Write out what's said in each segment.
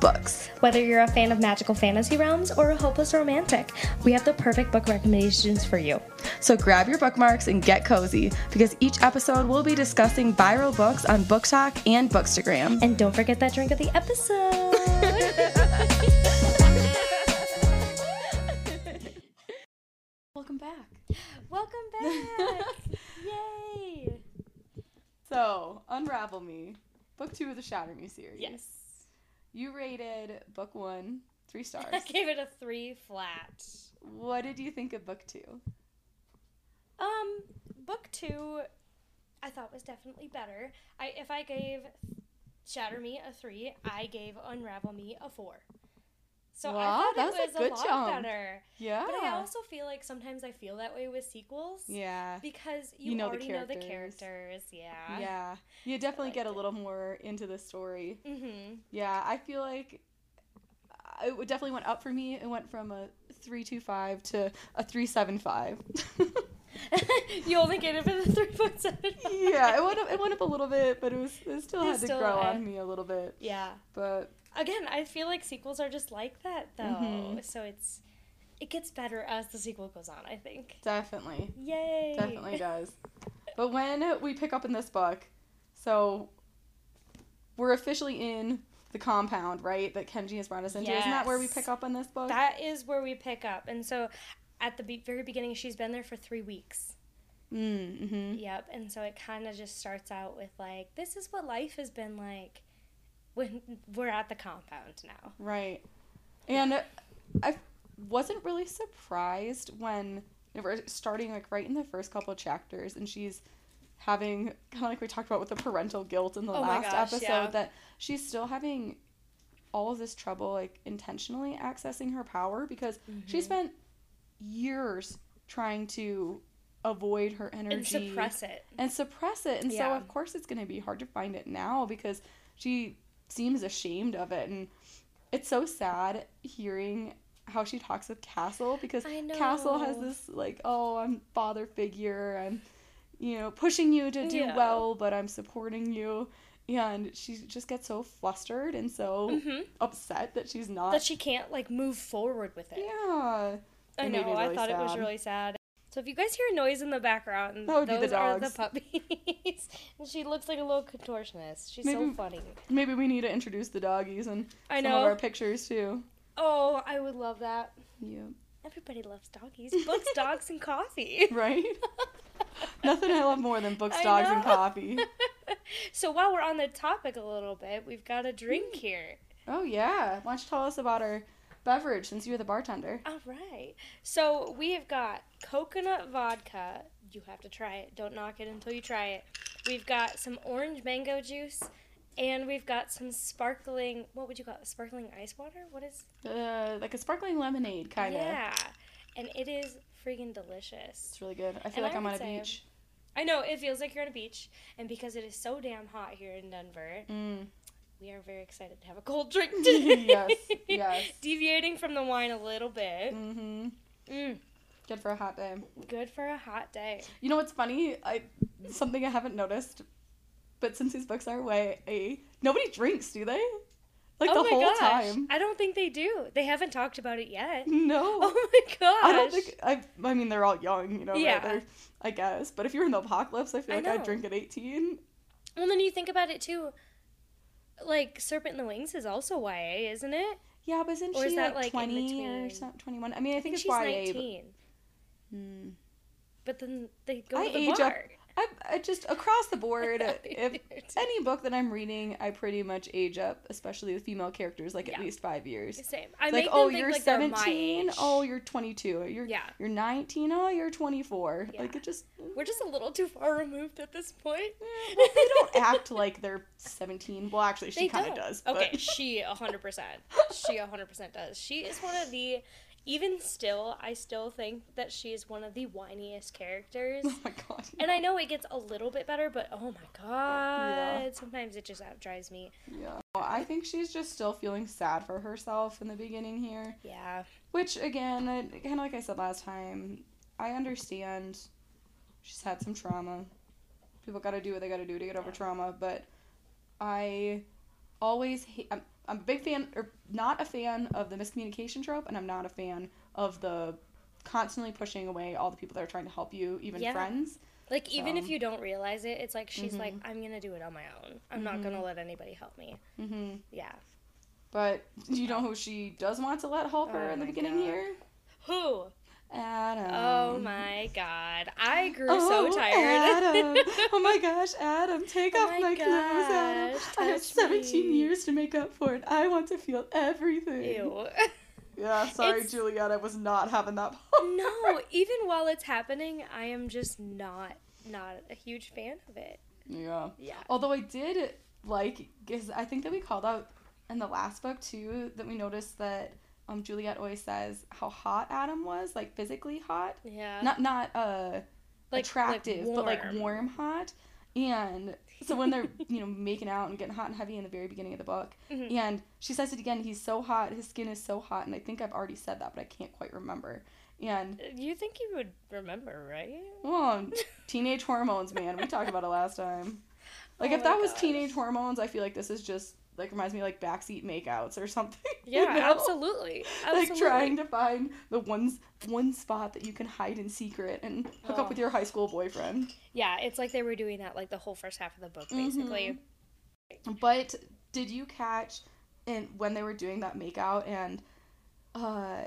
books. Whether you're a fan of magical fantasy realms or a hopeless romantic, we have the perfect book recommendations for you. So grab your bookmarks and get cozy because each episode we'll be discussing viral books on BookTok and Bookstagram. And don't forget that drink of the episode. Welcome back. Welcome back! Yay! So, Unravel Me, book two of the Shatter Me series. Yes. You rated book one three stars. I gave it a three flat. what did you think of book two? Um, book two, I thought was definitely better. I if I gave Shatter Me a three, I gave Unravel Me a four. So Wow, I thought it was a a, good lot jump. better. Yeah. But I also feel like sometimes I feel that way with sequels. Yeah. Because you, You know the already know the characters. Yeah. Yeah. You definitely get a liked it. little more into the story. Mm-hmm. Yeah, I feel like uh, it definitely went up for me. It went from a 325 to a 375. you only gave it for a point seven. yeah, it went up it went up a little bit, but it was it still It's had to grow on me a little bit. Yeah. But Again, I feel like sequels are just like that though. Mhm. So it's it gets better as the sequel goes on, I think. definitely Yay. definitely does. But when we pick up in this book, so we're officially in the compound, right? That Kenji has brought us into. Isn't that where we pick up in this book? That is where we pick up. And so at the be- very beginning, she's been there for three weeks. mm, mm-hmm. Yep. And so it kind of just starts out with like, this is what life has been like when we're at the compound now. Right. And I wasn't really surprised when we're starting like right in the first couple of chapters and she's having kind of like we talked about with the parental guilt in the Oh last gosh, episode yeah. that she's still having all of this trouble like intentionally accessing her power because she Mhm. spent years trying to avoid her energy And suppress it. and suppress it. And so, of course, it's going to be hard to find it now because she seems ashamed of it. And it's so sad hearing how she talks with Castle because Castle has this, like, oh, I'm father figure. I'm, you know, pushing you to do Yeah. well, but I'm supporting you. And she just gets so flustered and so hmm upset that she's not. That she can't like move forward with it. yeah. I It know. me I really thought it was really sad. So if you guys hear a noise in the background, That would be the those are the puppies. and she looks like a little contortionist. She's Maybe- so funny. Maybe we need to introduce the doggies and I some know. of our pictures too. Oh, I would love that. Yeah. Everybody loves doggies. Books, dogs, and coffee. Right? Nothing I love more than books, dogs, and coffee. so while we're on the topic a little bit, we've got a drink hmm. here. Oh yeah. Why don't you tell us about our beverage since you're the bartender? All right. So we have got coconut vodka. You have to try it. Don't knock it until you try it. We've got some orange mango juice, and we've got some sparkling. What would you call it? Sparkling ice water? What is? Uh, like a sparkling lemonade kind of. Yeah. And it is freaking delicious. It's really good. I And feel like I I'm on a beach. I know it feels like you're on a beach, and because it is so damn hot here in Denver, Mm. We are very excited to have a cold drink today. Yes, yes. Deviating from the wine a little bit. Mm-hmm. Mm, Good for a hot day. good for a hot day. You know what's funny? I something I haven't noticed, but since these books are away, a nobody drinks, do they? Like oh the my whole gosh. time. I don't think they do. They haven't talked about it yet. No. Oh my gosh. I don't think I. I mean, they're all young, you know. right? Yeah. They're- I guess, but if you're in the apocalypse, I feel I like I'd drink at 18. Well, then you think about it too. Like Serpent and the Wings is also YA, isn't it? Yeah, but isn't Or is she that, like, like, 20 or between? some, 21? I mean, I think, it's she's YA. nineteen. But, Hmm. But then they go I to the age up bar. I, I just across the board, if any book that I'm reading, I pretty much age up, especially with female characters, like Yeah. at least five years. Same. I like, them oh, think you're like they're my 17. age. Oh, you're 22. You're Yeah. you're 19. Oh, you're 24. Yeah. Like it just. We're just a little too far removed at this point. Eh, well, they don't act like they're 17. Well, actually, she kind of does. Okay, But. she 100%. She 100% does. She is one of the even still, I still think that she is one of the whiniest characters. Oh my god. And I know it gets a little bit better, but oh my god, sometimes it just drives me. Yeah. I think she's just still feeling sad for herself in the beginning here. Yeah. Which, again, kind of like I said last time, I understand she's had some trauma. People got to do what they got to do to get over trauma, but I always hate. I'm, um, I'm a big fan, or not a fan of the miscommunication trope, and I'm not a fan of the constantly pushing away all the people that are trying to help you, even Yeah. friends. Like even if you don't realize it, it's like she's like, Mhm. I'm gonna do it on my own. I'm not gonna let anybody help me. hmm Yeah. But you know who she does want to let help her Oh in the beginning God. here? Who? Adam. oh my god. I grew Oh, so tired. Adam. Oh my gosh, Adam, take Oh off my my, clothes, Adam. I have 17 me. years to make up for it. I want to feel everything. Ew. Yeah, sorry, It's- Juliette. I was not having that. no, even while it's happening, I am just not not a huge fan of it. Yeah. Yeah. Although I did like, because I think that we called out in the last book too that we noticed that um Juliette always says how hot Adam was, like physically hot, Yeah. not not uh like like attractive, but like warm. hot. And so when they're you know making out and getting hot and heavy in the very beginning of the book, Mhm. and she says it again, he's so hot, his skin is so hot, and I think I've already said that, but I can't quite remember. And You think you would remember, right? well, teenage hormones, man. We talked about it last time. Like Oh if that was teenage hormones, I feel like this is just like reminds me of, like backseat makeouts or something. you Yeah, know? absolutely. Like trying to find the ones one spot that you can hide in secret and hook Oh. up with your high school boyfriend. Yeah, it's like they were doing that like the whole first half of the book, basically. But did you catch in when they were doing that makeout and uh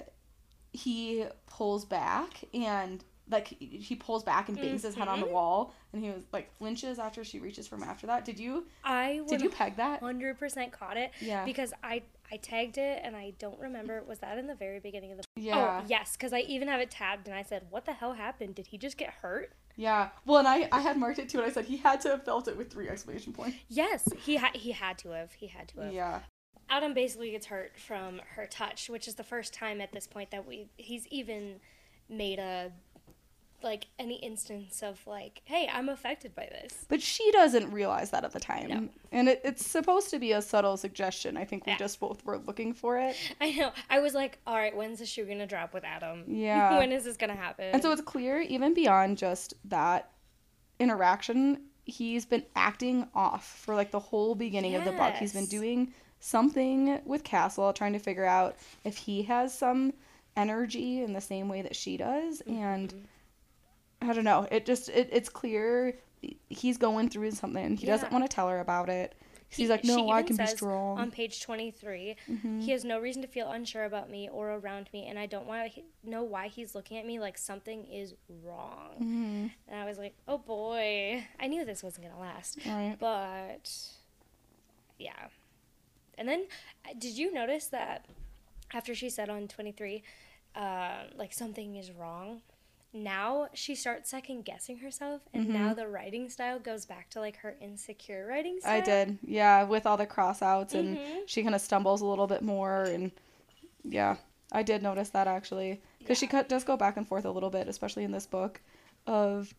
he pulls back and like he pulls back and bangs his head on the Mhm. wall and he was like flinches after she reaches for him after that. Did you I did you peg that? hundred percent caught it Yeah. because I I tagged it and I don't remember. Was that in the very beginning of the? Yeah. Oh yes, because I even have it tabbed and I said, "What the hell happened? Did he just get hurt?" Yeah. Well, and I I had marked it too and I said he had to have felt it with three exclamation points. Yes, he had he had to have. He had to have. Yeah. Adam basically gets hurt from her touch, which is the first time at this point that we he's even made a like any instance of like, hey, I'm affected by this. But she doesn't realize that at the time. No. And it, it's supposed to be a subtle suggestion. I think we Yeah. just both were looking for it. I know. I was like, all right, when's the shoe gonna drop with Adam? Yeah. when is this gonna happen? And so it's clear, even beyond just that interaction, he's been acting off for like the whole beginning of the book. He's been doing something with Castle, trying to figure out if he has some energy in the same way that she does. And Mhm. I don't know. It just it, it's clear he's going through something. He doesn't want to tell her about it. He- He's like, no, I can be strong. on page 23 Mhm. he has no reason to feel unsure about me or around me and i don't want to know why he's looking at me like something is wrong Mhm. and i was like oh boy i knew this wasn't gonna last right. but yeah and then did you notice that after she said on 23 uh, like something is wrong now she starts second guessing herself and Mm-hmm. now the writing style goes back to like her insecure writing style I did. Yeah, with all the cross outs and Mhm. she kind of stumbles a little bit more and yeah, I did notice that actually cuz she cut, does go back and forth a little bit, especially in this book of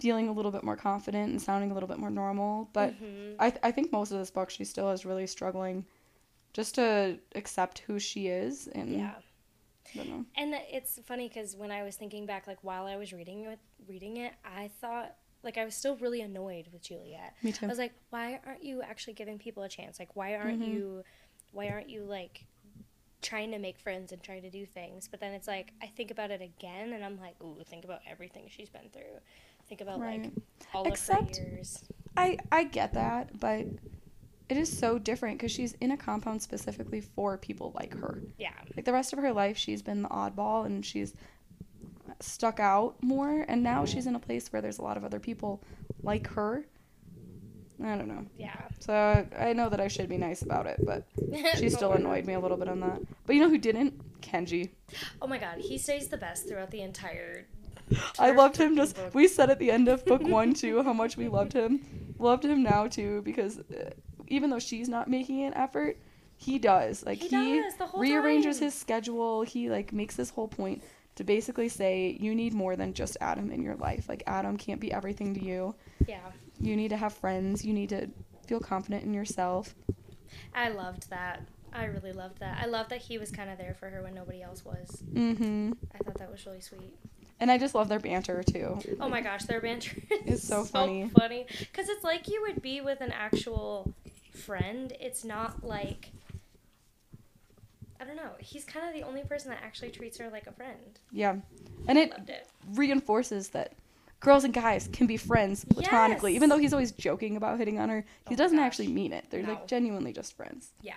feeling a little bit more confident and sounding a little bit more normal, but Mhm. I th- I think most of this book she still is really struggling just to accept who she is and yeah I don't know. And it's funny because when I was thinking back, like while I was reading it, reading it, I thought like I was still really annoyed with Juliette. Me too. I was like, why aren't you actually giving people a chance? Like, why aren't Mhm. you, why aren't you like trying to make friends and trying to do things? But then it's like I think about it again, and I'm like, ooh, think about everything she's been through. Think about Right. like all Except- of her years. I I get that, but it is so different cuz she's in a compound specifically for people like her. Yeah, Like the rest of her life, she's been the oddball and she's stuck out more. And now she's in a place where there's a lot of other people like her. I don't know. yeah. So I know that I should be nice about it, but she still annoyed me a little bit on that. But you know who didn't? Kenji. Oh my god, he stays the best throughout the entire. I loved him just. book. We said at the end of book one too how much we loved him. Loved him now too because uh, even though she's not making an effort, he does. Like He he, does, the whole rearranges time. his schedule. He like makes this whole point to basically say you need more than just Adam in your life. Like Adam can't be everything to you. Yeah. You need to have friends. You need to feel confident in yourself. I loved that. I really loved that. I loved that he was kind of there for her when nobody else was. Mm-hmm. I thought that was really sweet. And I just love their banter too. Oh my gosh, their banter is so funny. funny. Because it's like you would be with an actual friend. It's not like. I don't know. He's kind of the only person that actually treats her like a friend. Yeah. And it it. reinforces that girls and guys can be friends platonically. Yes. Even though he's always joking about hitting on her, he Oh doesn't gosh. actually mean it. They're No. like genuinely just friends. Yeah.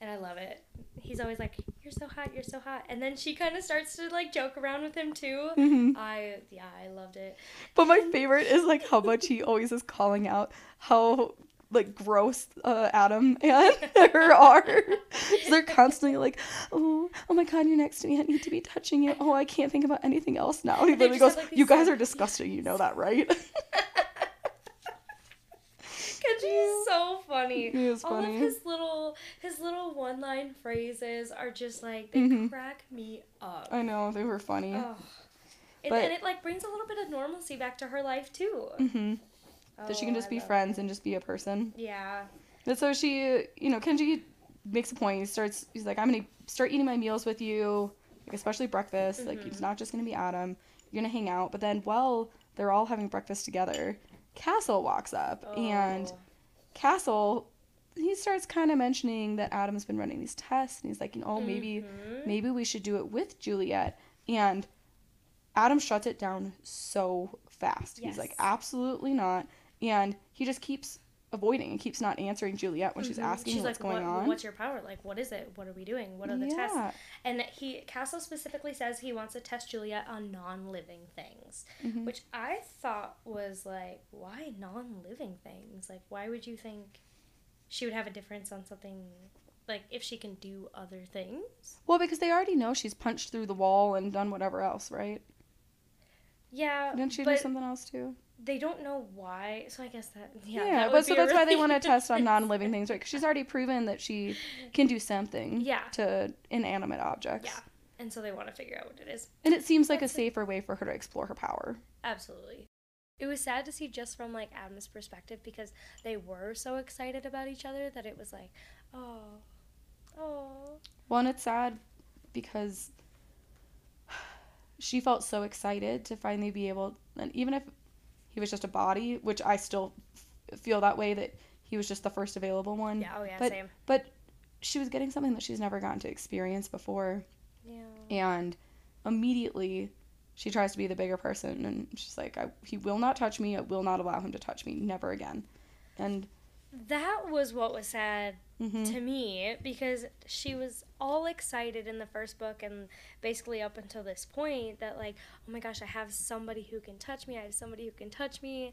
And I love it. He's always like, "You're so hot, you're so hot," and then she kind of starts to like joke around with him too. hmm I yeah, I loved it. But my favorite is like how much he always is calling out how like gross uh, Adam and her are. They're constantly like, oh, oh my god, you're next to me. I need to be touching you. Oh, I can't think about anything else now. And he literally goes, like, "You guys are disgusting. You know that, right?" Cause he's so funny. He is All of his little his little one line phrases are just like they Mhm. crack me up. I know they were funny. Oh. But- and it like brings a little bit of normalcy back to her life too. Hmm that she can Oh, just I be friends it. and just be a person. Yeah. And so she, you know, Kenji makes a point. He starts. He's like, I'm gonna start eating my meals with you, like especially breakfast. Like Mhm. it's not just gonna be Adam. You're gonna hang out. But then, while they're all having breakfast together, Castle walks up, and Oh. Castle, he starts kind of mentioning that Adam's been running these tests, and he's like, you know, maybe, Mhm. maybe we should do it with Juliette. And Adam shuts it down so fast. He's like, absolutely not. And he just keeps avoiding and keeps not answering Juliette when she's Mhm. asking She's what's like, going what, on. What's your power? Like, what is it? What are we doing? What are the tests? And he Castle specifically says he wants to test Juliette on non-living things, Mhm. which I thought was like, why non-living things? Like, why would you think she would have a difference on something like if she can do other things? Well, because they already know she's punched through the wall and done whatever else, right? Yeah, Didn't she do something else too? They don't know why. So I guess that yeah, Yeah, that but so a that's why they want to test on non-living things, right? Because she's already proven that she can do something Yeah. to inanimate objects. Yeah. And so they want to figure out what it is. And it seems like a That's it. safer way for her to explore her power. Absolutely. It was sad to see just from like Adam's perspective because they were so excited about each other that it was like, oh, oh. Well, and it's sad because she felt so excited to finally be able, and even if he was just a body, which I still f- feel that way that he was just the first available one. Yeah, oh yeah, but- same. But she was getting something that she's never gotten to experience before, Yeah. and immediately she tries to be the bigger person, and she's like, I, "He will not touch me. I will not allow him to touch me. Never again." And That was what was sad mhm. to me because she was all excited in the first book and basically up until this point that like oh my gosh i have somebody who can touch me i have somebody who can touch me.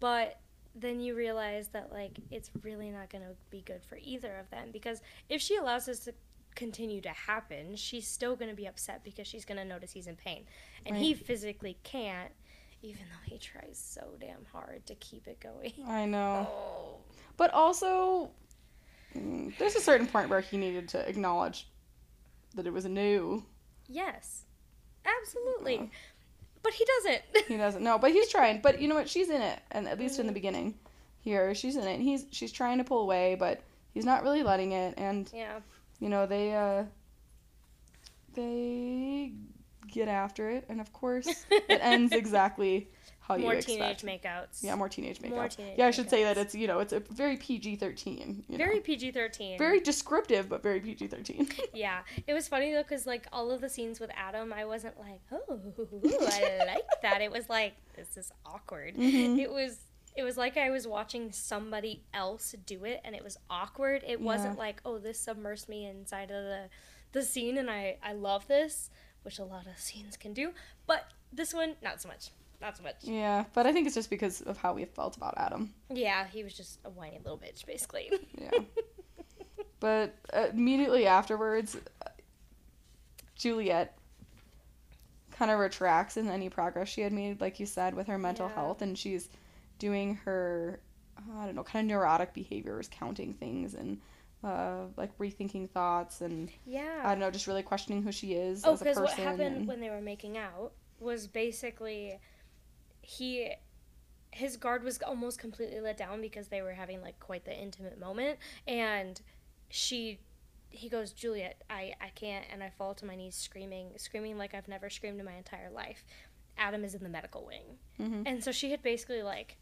But then you realize that like it's really not going to be good for either of them because if she allows this to continue to happen she's still going to be upset because she's going to notice he's in pain. And he physically can't even though he tries so damn hard to keep it going. I know. oh. But also, there's a certain point where he needed to acknowledge that it was new. Yes, absolutely. Yeah. But he doesn't. He doesn't know, but he's trying. But you know what? She's in it, and at least in the Mhm. beginning, here she's in it. And he's she's trying to pull away, but he's not really letting it. And yeah. you know they uh they get after it, and of course it ends exactly how More you teenage expect. makeouts. Yeah, more teenage makeouts. More teenage yeah, I should say that it's you know it's a very PG thirteen. Very PG thirteen. very descriptive, but very PG thirteen. Yeah, it was funny though because like all of the scenes with Adam, I wasn't like, oh, I like that. It was like this is awkward. Mhm. It was. It was like I was watching somebody else do it, and it was awkward. It wasn't like, oh, this submersed me inside of the, the scene, and I I love this, which a lot of scenes can do. But this one, not so much. Not so much. Yeah, but I think it's just because of how we felt about Adam. Yeah, he was just a whiny little bitch, basically. Yeah. But immediately afterwards, Juliette kind of retracts in any progress she had made, like you said, with her mental Yeah. health, and she's doing her, I don't know, kind of neurotic behaviors, counting things and uh, like rethinking thoughts and Yeah. I don't know, just really questioning who she is Oh, because what happened and- when they were making out was basically he his guard was almost completely let down because they were having like quite the intimate moment and she he goes juliette i i can't and i fall to my knees screaming screaming like i've never screamed in my entire life adam is in the medical wing Mhm. and so she had basically like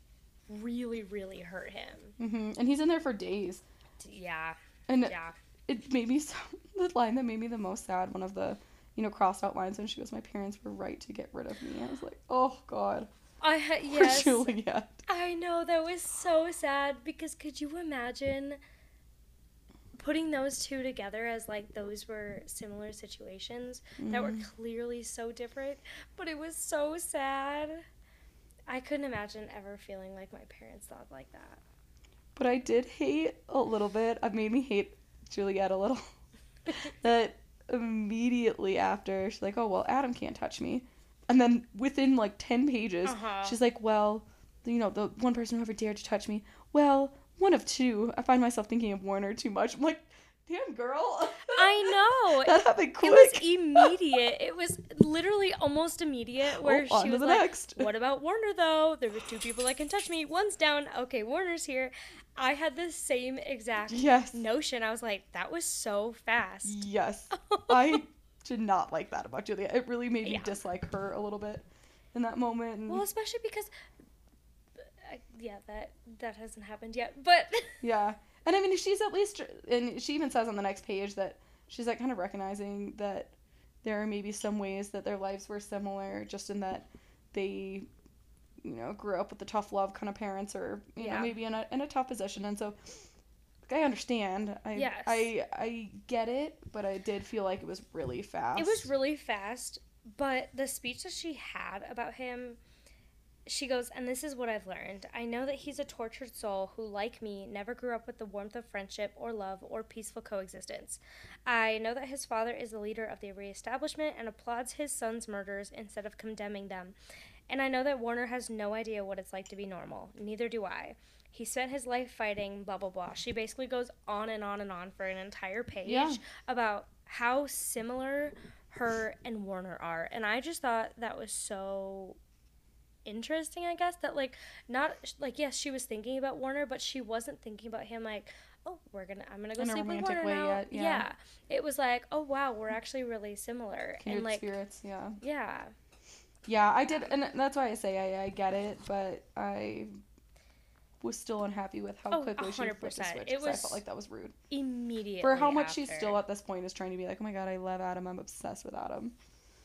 really really hurt him Mhm. and he's in there for days. yeah And yeah it made me so the line that made me the most sad one of the you know crossed out lines when she goes my parents were right to get rid of me i was like oh god i ha- poor yes juliette I know that was so sad because could you imagine putting those two together as like those were similar situations that were Mhm. clearly so different, but it was so sad. I couldn't imagine ever feeling like my parents thought like that. But i did hate a little bit it made me hate juliette a little that immediately after she's like oh well adam can't touch me and then within like 10 pages Uh-huh. she's like well you know the one person who ever dared to touch me well one of two i find myself thinking of warner too much i'm like damn girl I know. that happened quick. It was immediate. It was literally almost immediate where Oh, she was like, next. "What about Warner though? There was two people that can touch me. One's down. Okay, Warner's here." I had the same exact yes notion. I was like, "That was so fast." yes i did not like that about Julia. it really made me dislike her a little bit in that moment and Well, especially because, uh, yeah, that that hasn't happened yet. But Yeah. And I mean, she's at least, and she even says on the next page that she's like kind of recognizing that there are maybe some ways that their lives were similar, just in that they, you know, grew up with the tough love kind of parents, or you know, maybe in a in a tough position. And so, like, I understand. I Yes. I I get it, but I did feel like it was really fast. it was really fast. But the speech that she had about him, she goes, and this is what I've learned. I know that he's a tortured soul who, like me, never grew up with the warmth of friendship or love or peaceful coexistence. I know that his father is the leader of the reestablishment and applauds his son's murders instead of condemning them. And I know that Warner has no idea what it's like to be normal. Neither do I. He spent his life fighting, blah, blah, blah. She basically goes on and on and on for an entire page Yeah. about how similar her and Warner are. And I just thought that was so interesting, I guess, that like not like yes, she was thinking about Warner, but she wasn't thinking about him like, oh, we're gonna I'm gonna go In sleep with romantic Warner way now. yet, yeah. It was like, oh wow, we're actually really similar. Kindred and like spirits. Yeah. yeah. Yeah, I did, and that's why I say I, I get it, but I was still unhappy with how Oh, quickly she flipped the 100%. switch. It 'cause I felt like that was rude. Immediately. For how much she's still at this point is trying to be like, oh my god, I love Adam, I'm obsessed with Adam.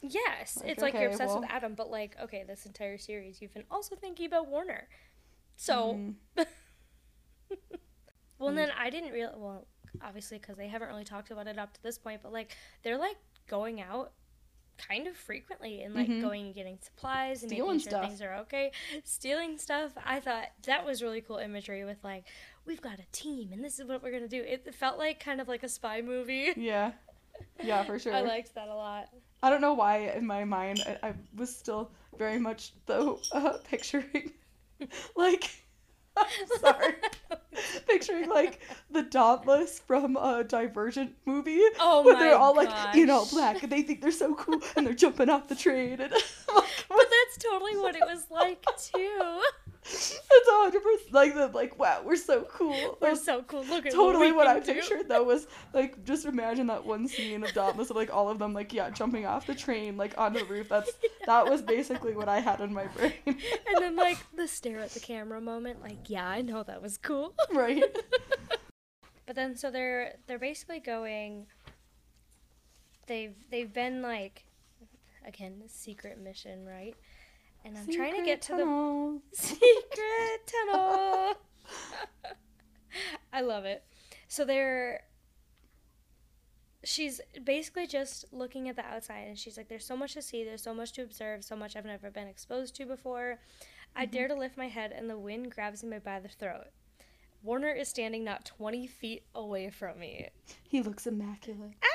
Yes, Like, it's like you're okay, obsessed with Adam, but like, okay, this entire series, you've been also thinking about Warner. So, Mhm. well, and Mm. then I didn't real well, obviously, because they haven't really talked about it up to this point, but like, they're like going out kind of frequently and like Mhm. going and getting supplies and Stealing making sure stuff. things are okay, stealing stuff. I thought that was really cool imagery with like, we've got a team and this is what we're gonna do. It felt like kind of like a spy movie. yeah, yeah, for sure. I liked that a lot. I don't know why in my mind I, I was still very much though uh, picturing like sorry picturing like the Dauntless from a Divergent movie. Oh where my they're all like you know gosh. black and they think they're so cool and they're jumping off the train and But that's totally what it was like too. A hundred percent like the like wow we're so cool. We're That's so cool. Look at totally what, what, I do. pictured though was like just imagine that one scene of Dauntless of like all of them like yeah jumping off the train like onto the roof. That's that was basically what I had in my brain. And then like the stare at the camera moment, like yeah, I know that was cool. right. But then so they're they're basically going. They've they've been like, again, secret mission, right? And I'm trying to get to the secret tunnel. I love it. So they're she's basically just looking at the outside and she's like there's so much to see, there's so much to observe, so much I've never been exposed to before. I dare to lift my head and the wind grabs me by the throat. Warner is standing not 20 feet away from me. He looks immaculate. Ah!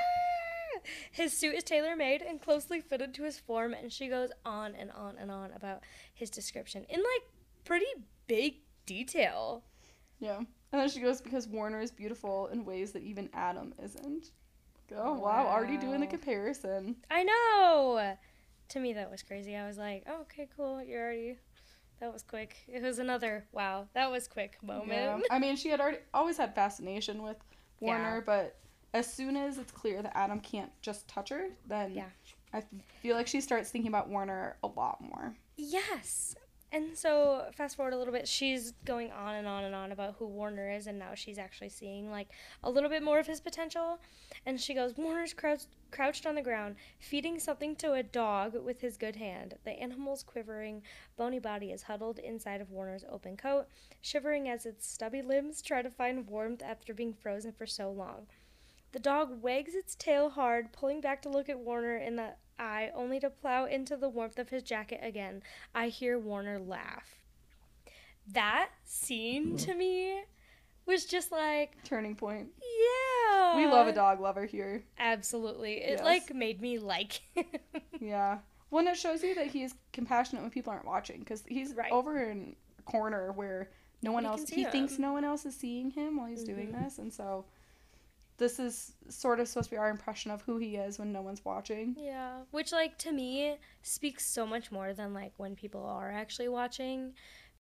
His suit is tailor made and closely fitted to his form, and she goes on and on and on about his description in like pretty big detail. Yeah. And then she goes, because Warner is beautiful in ways that even Adam isn't. Oh, wow. Already doing the comparison. I know. To me, that was crazy. I was like, oh, okay, cool. You're already. That was quick. It was another wow. That was quick moment. Yeah. I mean, she had already always had fascination with Warner, Yeah. but as soon as it's clear that Adam can't just touch her, then Yeah. I feel like she starts thinking about Warner a lot more. Yes. And so, fast forward a little bit, she's going on and on and on about who Warner is, and now she's actually seeing like a little bit more of his potential. And she goes, Warner's crouched, crouched on the ground, feeding something to a dog with his good hand. The animal's quivering, bony body is huddled inside of Warner's open coat, shivering as its stubby limbs try to find warmth after being frozen for so long. The dog wags its tail hard, pulling back to look at Warner in the eye, only to plow into the warmth of his jacket again. I hear Warner laugh. That scene to me was just like, Turning point. yeah. We love a dog lover here. Absolutely. It Yes. like made me like him. Yeah. When it shows you that he's compassionate when people aren't watching because he's Right. over in a corner where no one Nobody else he thinks no one else is seeing him while he's doing Mhm. this and so this is sort of supposed to be our impression of who he is when no one's watching. Yeah, which like to me speaks so much more than like when people are actually watching.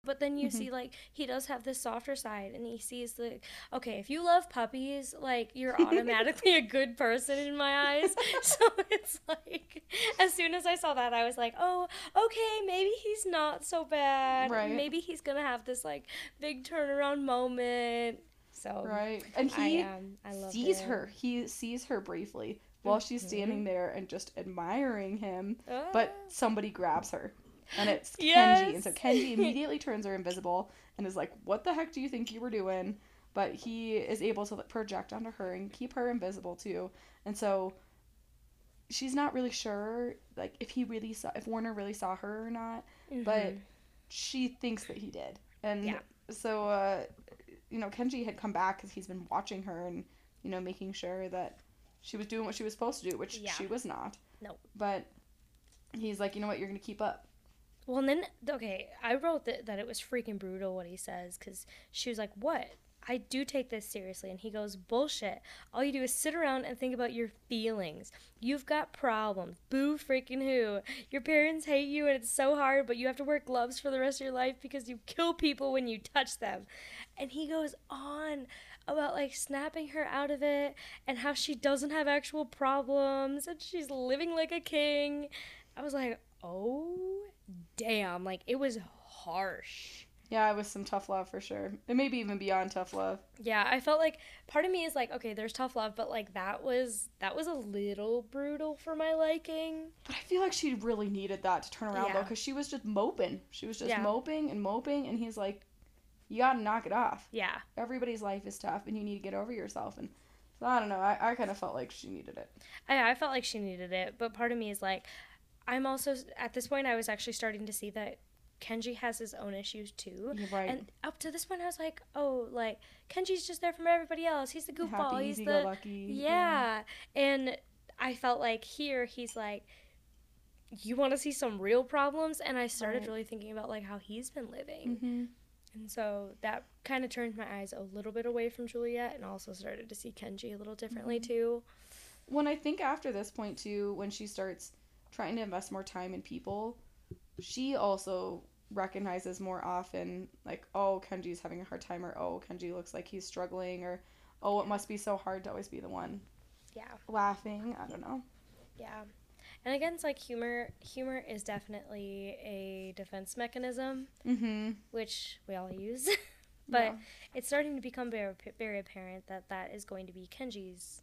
But then you Mhm. see like he does have this softer side and he sees the okay, if you love puppies, like you're automatically a good person in my eyes. So it's like as soon as I saw that I was like, "Oh, okay, maybe he's not so bad. Right. Maybe he's going to have this like big turnaround moment." So Right. And I he um I sees her. He sees her briefly while she's Mhm. standing there and just admiring him, Ah. but somebody grabs her. And it's Kenji. And so Kenji immediately turns her invisible and is like, What the heck do you think you were doing? But he is able to project onto her and keep her invisible too. And so she's not really sure like if he really saw if Warner really saw her or not, but Mhm. she thinks that he did. And Yeah. so uh you know, Kenji had come back cuz he's been watching her and you know, making sure that she was doing what she was supposed to do, which Yeah. she was not. Nope. But he's like, "You know what? You're going to keep up." Well, and then okay, I wrote that that it was freaking brutal what he says because she was like, "What? I do take this seriously," and he goes, "Bullshit! All you do is sit around and think about your feelings. You've got problems. Boo freaking who? Your parents hate you, and it's so hard, but you have to wear gloves for the rest of your life because you kill people when you touch them." And he goes on about like snapping her out of it and how she doesn't have actual problems and she's living like a king. I was like, oh damn, like it was harsh. Yeah, it was some tough love for sure. And maybe even beyond tough love. Yeah, I felt like part of me is like, okay, there's tough love, but like that was that was a little brutal for my liking. But I feel like she really needed that to turn around though, because she was just moping. She was just Yeah. moping and moping, and he's like, "You got to knock it off. Yeah. Everybody's life is tough, and you need to get over yourself." And so I don't know. I, I kind of felt like she needed it. I I felt like she needed it, but part of me is like I'm also at this point I was actually starting to see that Kenji has his own issues too. Right. And up to this point, I was like, oh, like Kenji's just there for everybody else. He's the goofball. Happy, He's the lucky. yeah. And I felt like here he's like, you want to see some real problems, and I started Right. really thinking about like how he's been living, hmm and so that kind of turned my eyes a little bit away from Juliette, and also started to see Kenji a little differently Mm-hmm. too. When I think after this point too, when she starts trying to invest more time in people, she also recognizes more often like, oh, Kenji's having a hard time, or oh, Kenji looks like he's struggling, or oh, it must be so hard to always be the one Yeah. laughing. I don't know. Yeah. And again, it's like humor. Humor is definitely a defense mechanism, Mm-hmm. which we all use. but it's starting to become very, very apparent that that is going to be Kenji's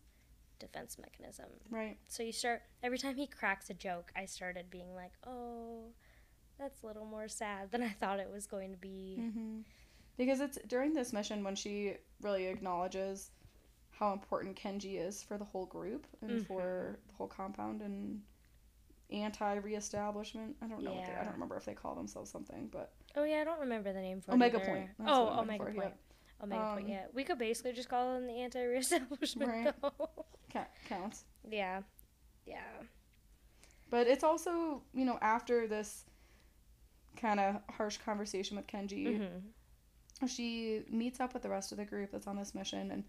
defense mechanism. right. So you start every time he cracks a joke, I started being like, "Oh, that's a little more sad than I thought it was going to be." Mm-hmm. Because it's during this mission when she really acknowledges how important Kenji is for the whole group and for the whole compound and anti reestablishment. I don't know. What they, I don't remember if they call themselves something, but Oh yeah, I don't remember the name for Omega it either. Point. That's oh, I'm looking Omega for, Point. Omega Point. Um, Yeah, we could basically just call them the anti-reestablishment. Right. Though. counts. yeah, yeah. But it's also you know after this kind of harsh conversation with Kenji, hmm she meets up with the rest of the group that's on this mission and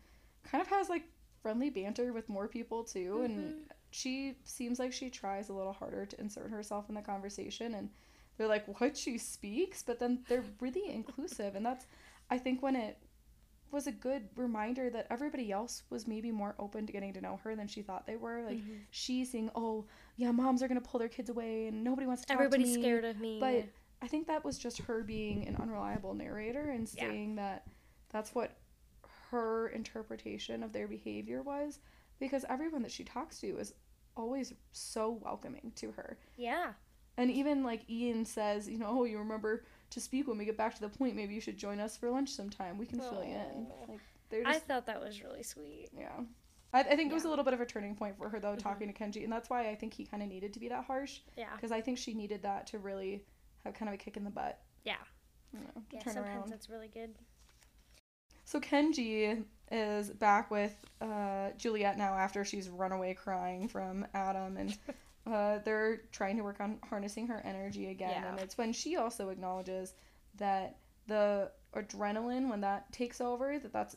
kind of has like friendly banter with more people too and Mhm. she seems like she tries a little harder to insert herself in the conversation and they're like what she speaks but then they're really inclusive and that's i think when it was a good reminder that everybody else was maybe more open to getting to know her than she thought they were like Mhm. she's saying oh yeah moms are gonna pull their kids away and nobody wants to talk Everybody's to me. scared of me. but i think that was just her being an unreliable narrator and Yeah. saying that that's what her interpretation of their behavior was because everyone that she talks to is always so welcoming to her yeah. and even like ian says you know oh you remember to speak when we get back to the point maybe you should join us for lunch sometime we can fill you in like they're I thought that was really sweet. yeah I, I think it was a little bit of a turning point for her though Mhm. talking to kenji and that's why i think he kind of needed to be that harsh Yeah. because i think she needed that to really have kind of a kick in the butt Yeah. you know, Yeah, turn sometimes around that's really good. So Kenji is back with uh, Juliette now after she's run away crying from Adam, and uh, they're trying to work on harnessing her energy again. Yeah. And it's when she also acknowledges that the adrenaline, when that takes over, that that's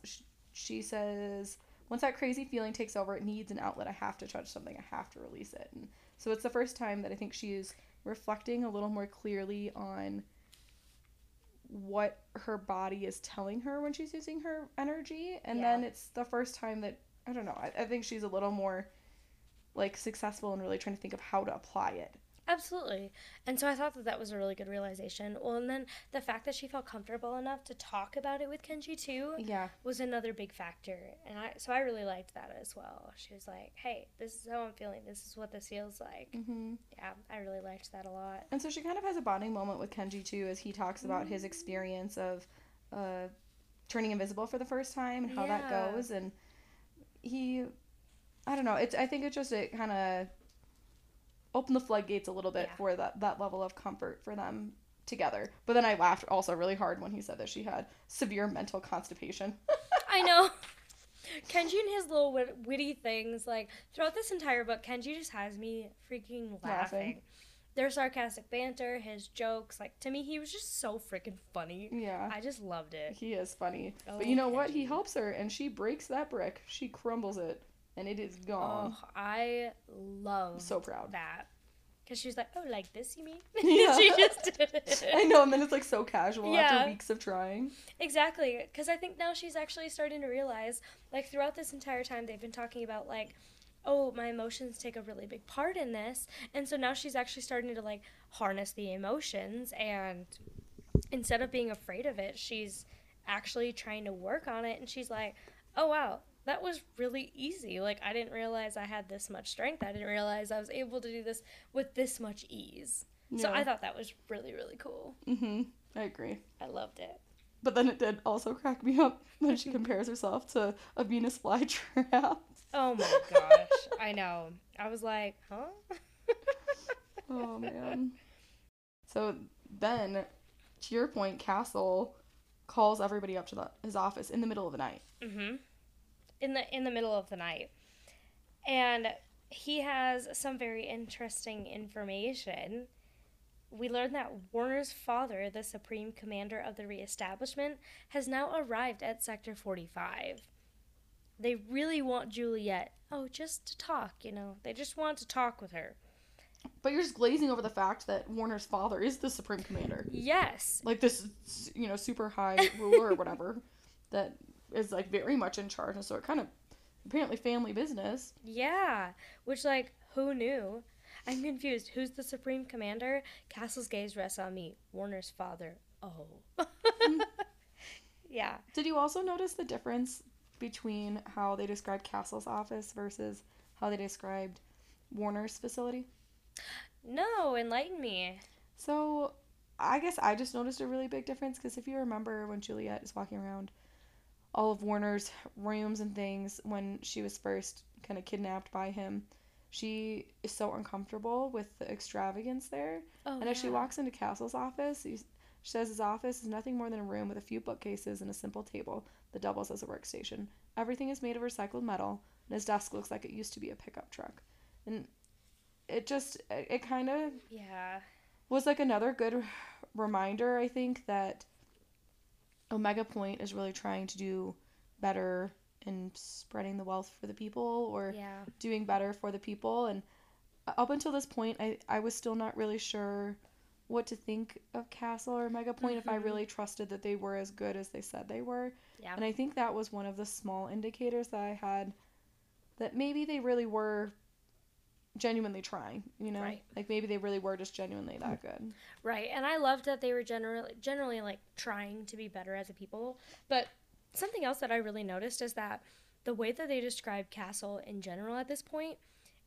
she says once that crazy feeling takes over, it needs an outlet. I have to touch something. I have to release it. And so it's the first time that I think she's reflecting a little more clearly on what her body is telling her when she's using her energy and Yeah. then it's the first time that i don't know I, I think she's a little more like successful in really trying to think of how to apply it Absolutely. And so I thought that that was a really good realization. Well, and then the fact that she felt comfortable enough to talk about it with Kenji too yeah was another big factor. And I so I really liked that as well. She was like, "Hey, this is how I'm feeling. This is what this feels like." hmm Yeah, I really liked that a lot. and so she kind of has a bonding moment with kenji too as he talks about his experience of uh, turning invisible for the first time and how that goes and he i don't know it's i think it just it kind of opened the floodgates a little bit Yeah. for that that level of comfort for them together but then i laughed also really hard when he said that she had severe mental constipation I know. Kenji and his little wit- witty things, like throughout this entire book, Kenji just has me freaking laughing. Laughing. Their sarcastic banter, his jokes, like to me, he was just so freaking funny. yeah I just loved it. he is funny Oh, but you know what he helps her and she breaks that brick she crumbles it and it is gone Oh, I love so proud that. Because she was like, oh, like this, you mean? Yeah. she just did it. I know, and then it's like so casual Yeah. after weeks of trying. Exactly, because I think now she's actually starting to realize, like throughout this entire time, they've been talking about like, oh, my emotions take a really big part in this, and so now she's actually starting to like harness the emotions, and instead of being afraid of it, she's actually trying to work on it, and she's like, oh wow. That was really easy. Like, I didn't realize I had this much strength. I didn't realize I was able to do this with this much ease. So I thought that was really, really cool. Mm-hmm. I agree. I loved it. But then it did also crack me up when she compares herself to a Venus flytrap. Oh my gosh. I know. I was like, huh? Oh man. So then, to your point, Castle calls everybody up to the, his office in the middle of the night. mhm. In the in the middle of the night. And he has some very interesting information. We learn that Warner's father, the supreme commander of the reestablishment, has now arrived at Sector 45. They really want Juliette. Oh, just to talk, you know. They just want to talk with her. But you're just glazing over the fact that Warner's father is the supreme commander. Yes. Like this, you know, super high ruler or whatever that is like very much in charge. And so it kind of apparently family business. Yeah, which like who knew? I'm confused. Who's the supreme commander? Castle's gaze rests on me. Warner's father. Oh. Mm. yeah. Did you also notice the difference between how they described Castle's office versus how they described Warner's facility? No, enlighten me. So, I guess I just noticed a really big difference because if you remember when Juliette is walking around all of Warner's rooms and things when she was first kind of kidnapped by him, she is so uncomfortable with the extravagance there. Oh, And as she walks into Castle's office, she says his office is nothing more than a room with a few bookcases and a simple table that doubles as a workstation. Everything is made of recycled metal, and his desk looks like it used to be a pickup truck. And it just, it, it kind of Yeah. was like another good reminder, I think, that Omega Point is really trying to do better in spreading the wealth for the people or Yeah. doing better for the people and up until this point I, I was still not really sure what to think of Castle or Omega Point if I Mhm. really trusted that they were as good as they said they were. Yeah. And I think that was one of the small indicators that I had that maybe they really were genuinely trying, you know? Right. Like maybe they really were just genuinely that mm. good. Right, and I loved that they were generally generally like trying to be better as a people. But something else that I really noticed is that the way that they describe Castle in general at this point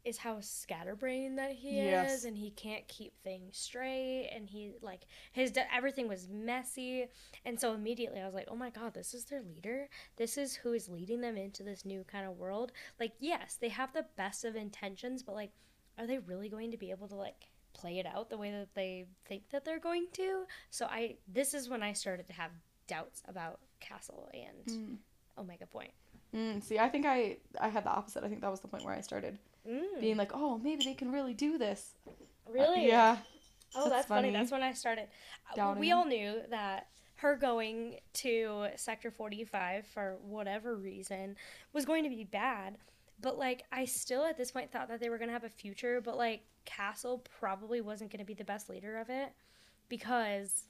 is how scatterbrained that he Yes. is, and he can't keep things straight, and he like his de- everything was messy, and so immediately I was like, oh my god, this is their leader. This is who is leading them into this new kind of world. Like, yes, they have the best of intentions, but like, are they really going to be able to like play it out the way that they think that they're going to. So I this is when I started to have doubts about Castle and Mm. Omega Point. Mm, see, I think I I had the opposite. I think that was the point where I started Mm, being like, "Oh, maybe they can really do this." really? Yeah. Oh, That's that's, funny. funny. That's when I started. Uh, Doubting We all knew that her going to Sector 45 for whatever reason was going to be bad. But like I still at this point thought that they were going to have a future, but like Castle probably wasn't going to be the best leader of it because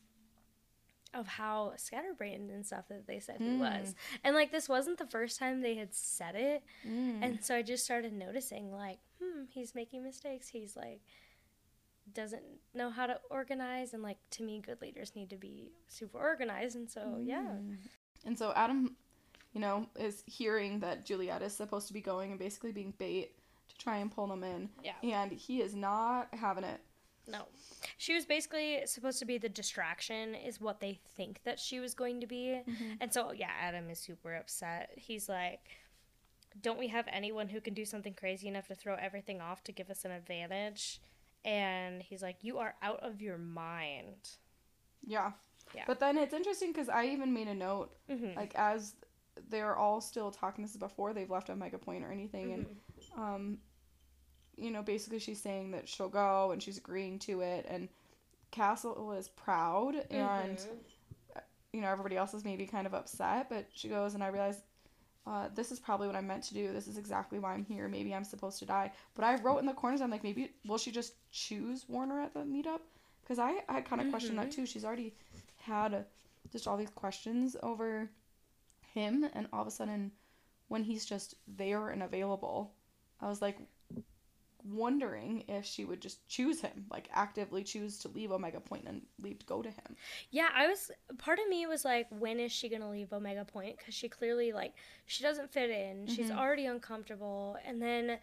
of how scatterbrained and stuff that they said he Mm. was. And like this wasn't the first time they had said it. Mm. And so I just started noticing, like, hmm, he's making mistakes. He's like, doesn't know how to organize. And like, to me, good leaders need to be super organized. And so, yeah. Mm. And so Adam, you know, is hearing that Juliette is supposed to be going and basically being bait to try and pull them in. Yeah. And he is not having it. No. She was basically supposed to be the distraction, is what they think that she was going to be. And so, yeah, Adam is super upset. He's like, don't we have anyone who can do something crazy enough to throw everything off to give us an advantage? And he's like, you are out of your mind. Yeah. Yeah. But then it's interesting because I even made a note, hmm like as they're all still talking. This is before they've left Omega Point or anything, and um, you know, basically she's saying that she'll go and she's agreeing to it, and Castle is proud, and Mhm. you know everybody else is maybe kind of upset, but she goes and I realize. Uh, this is probably what I'm meant to do. This is exactly why I'm here. Maybe I'm supposed to die. But I wrote in the corners, I'm like, maybe will she just choose Warner at the meetup? Because I, I kind of questioned that Mhm. too. She's already had uh, just all these questions over him, and all of a sudden, when he's just there and available, I was like wondering if she would just choose him, like actively choose to leave Omega Point and leave to go to him. Yeah, I was. Part of me was like, when is she gonna leave Omega Point? Because she clearly like she doesn't fit in. She's Mhm. already uncomfortable, and then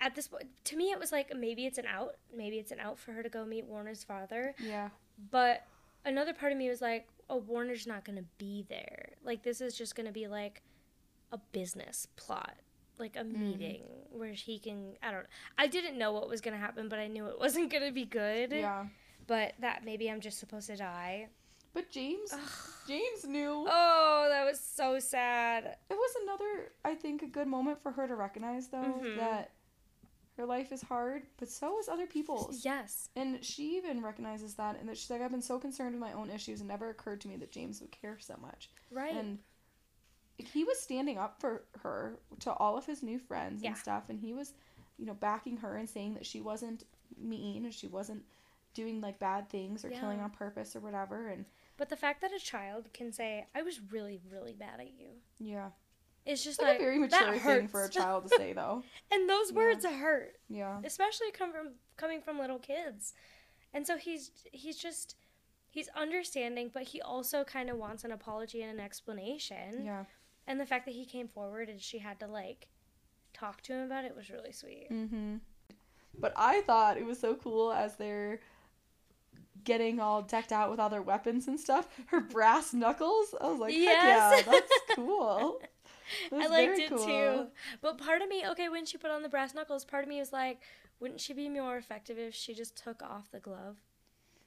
at this point, to me, it was like maybe it's an out. Maybe it's an out for her to go meet Warner's father. Yeah. But another part of me was like, oh, Warner's not gonna be there. Like this is just gonna be like a business plot. Like a meeting where he can, I don't. I didn't know what was gonna happen, but I knew it wasn't gonna be good. Yeah. But that maybe I'm just supposed to die. But James, James knew. Oh, that was so sad. It was another, I think, a good moment for her to recognize, though, Mhm. that her life is hard, but so is other people's. Yes. And she even recognizes that, and that she's like, I've been so concerned with my own issues, and never occurred to me that James would care so much. Right. And he was standing up for her to all of his new friends Yeah. and stuff, and he was, you know, backing her and saying that she wasn't mean and she wasn't doing like bad things or killing on purpose or whatever. And but the fact that a child can say, "I was really, really bad at you," yeah, it's just like like a very that mature thing for a child to say, though. and those Yeah. words hurt, Yeah. especially come from coming from little kids. And so he's he's just he's understanding, but he also kind of wants an apology and an explanation. Yeah. And the fact that he came forward and she had to like talk to him about it was really sweet. Mm-hmm. But I thought it was so cool as they're getting all decked out with all their weapons and stuff. Her brass knuckles. I was like, Yes. yeah, that's cool. That I liked it cool. too. But part of me, okay, when she put on the brass knuckles, part of me was like, wouldn't she be more effective if she just took off the glove?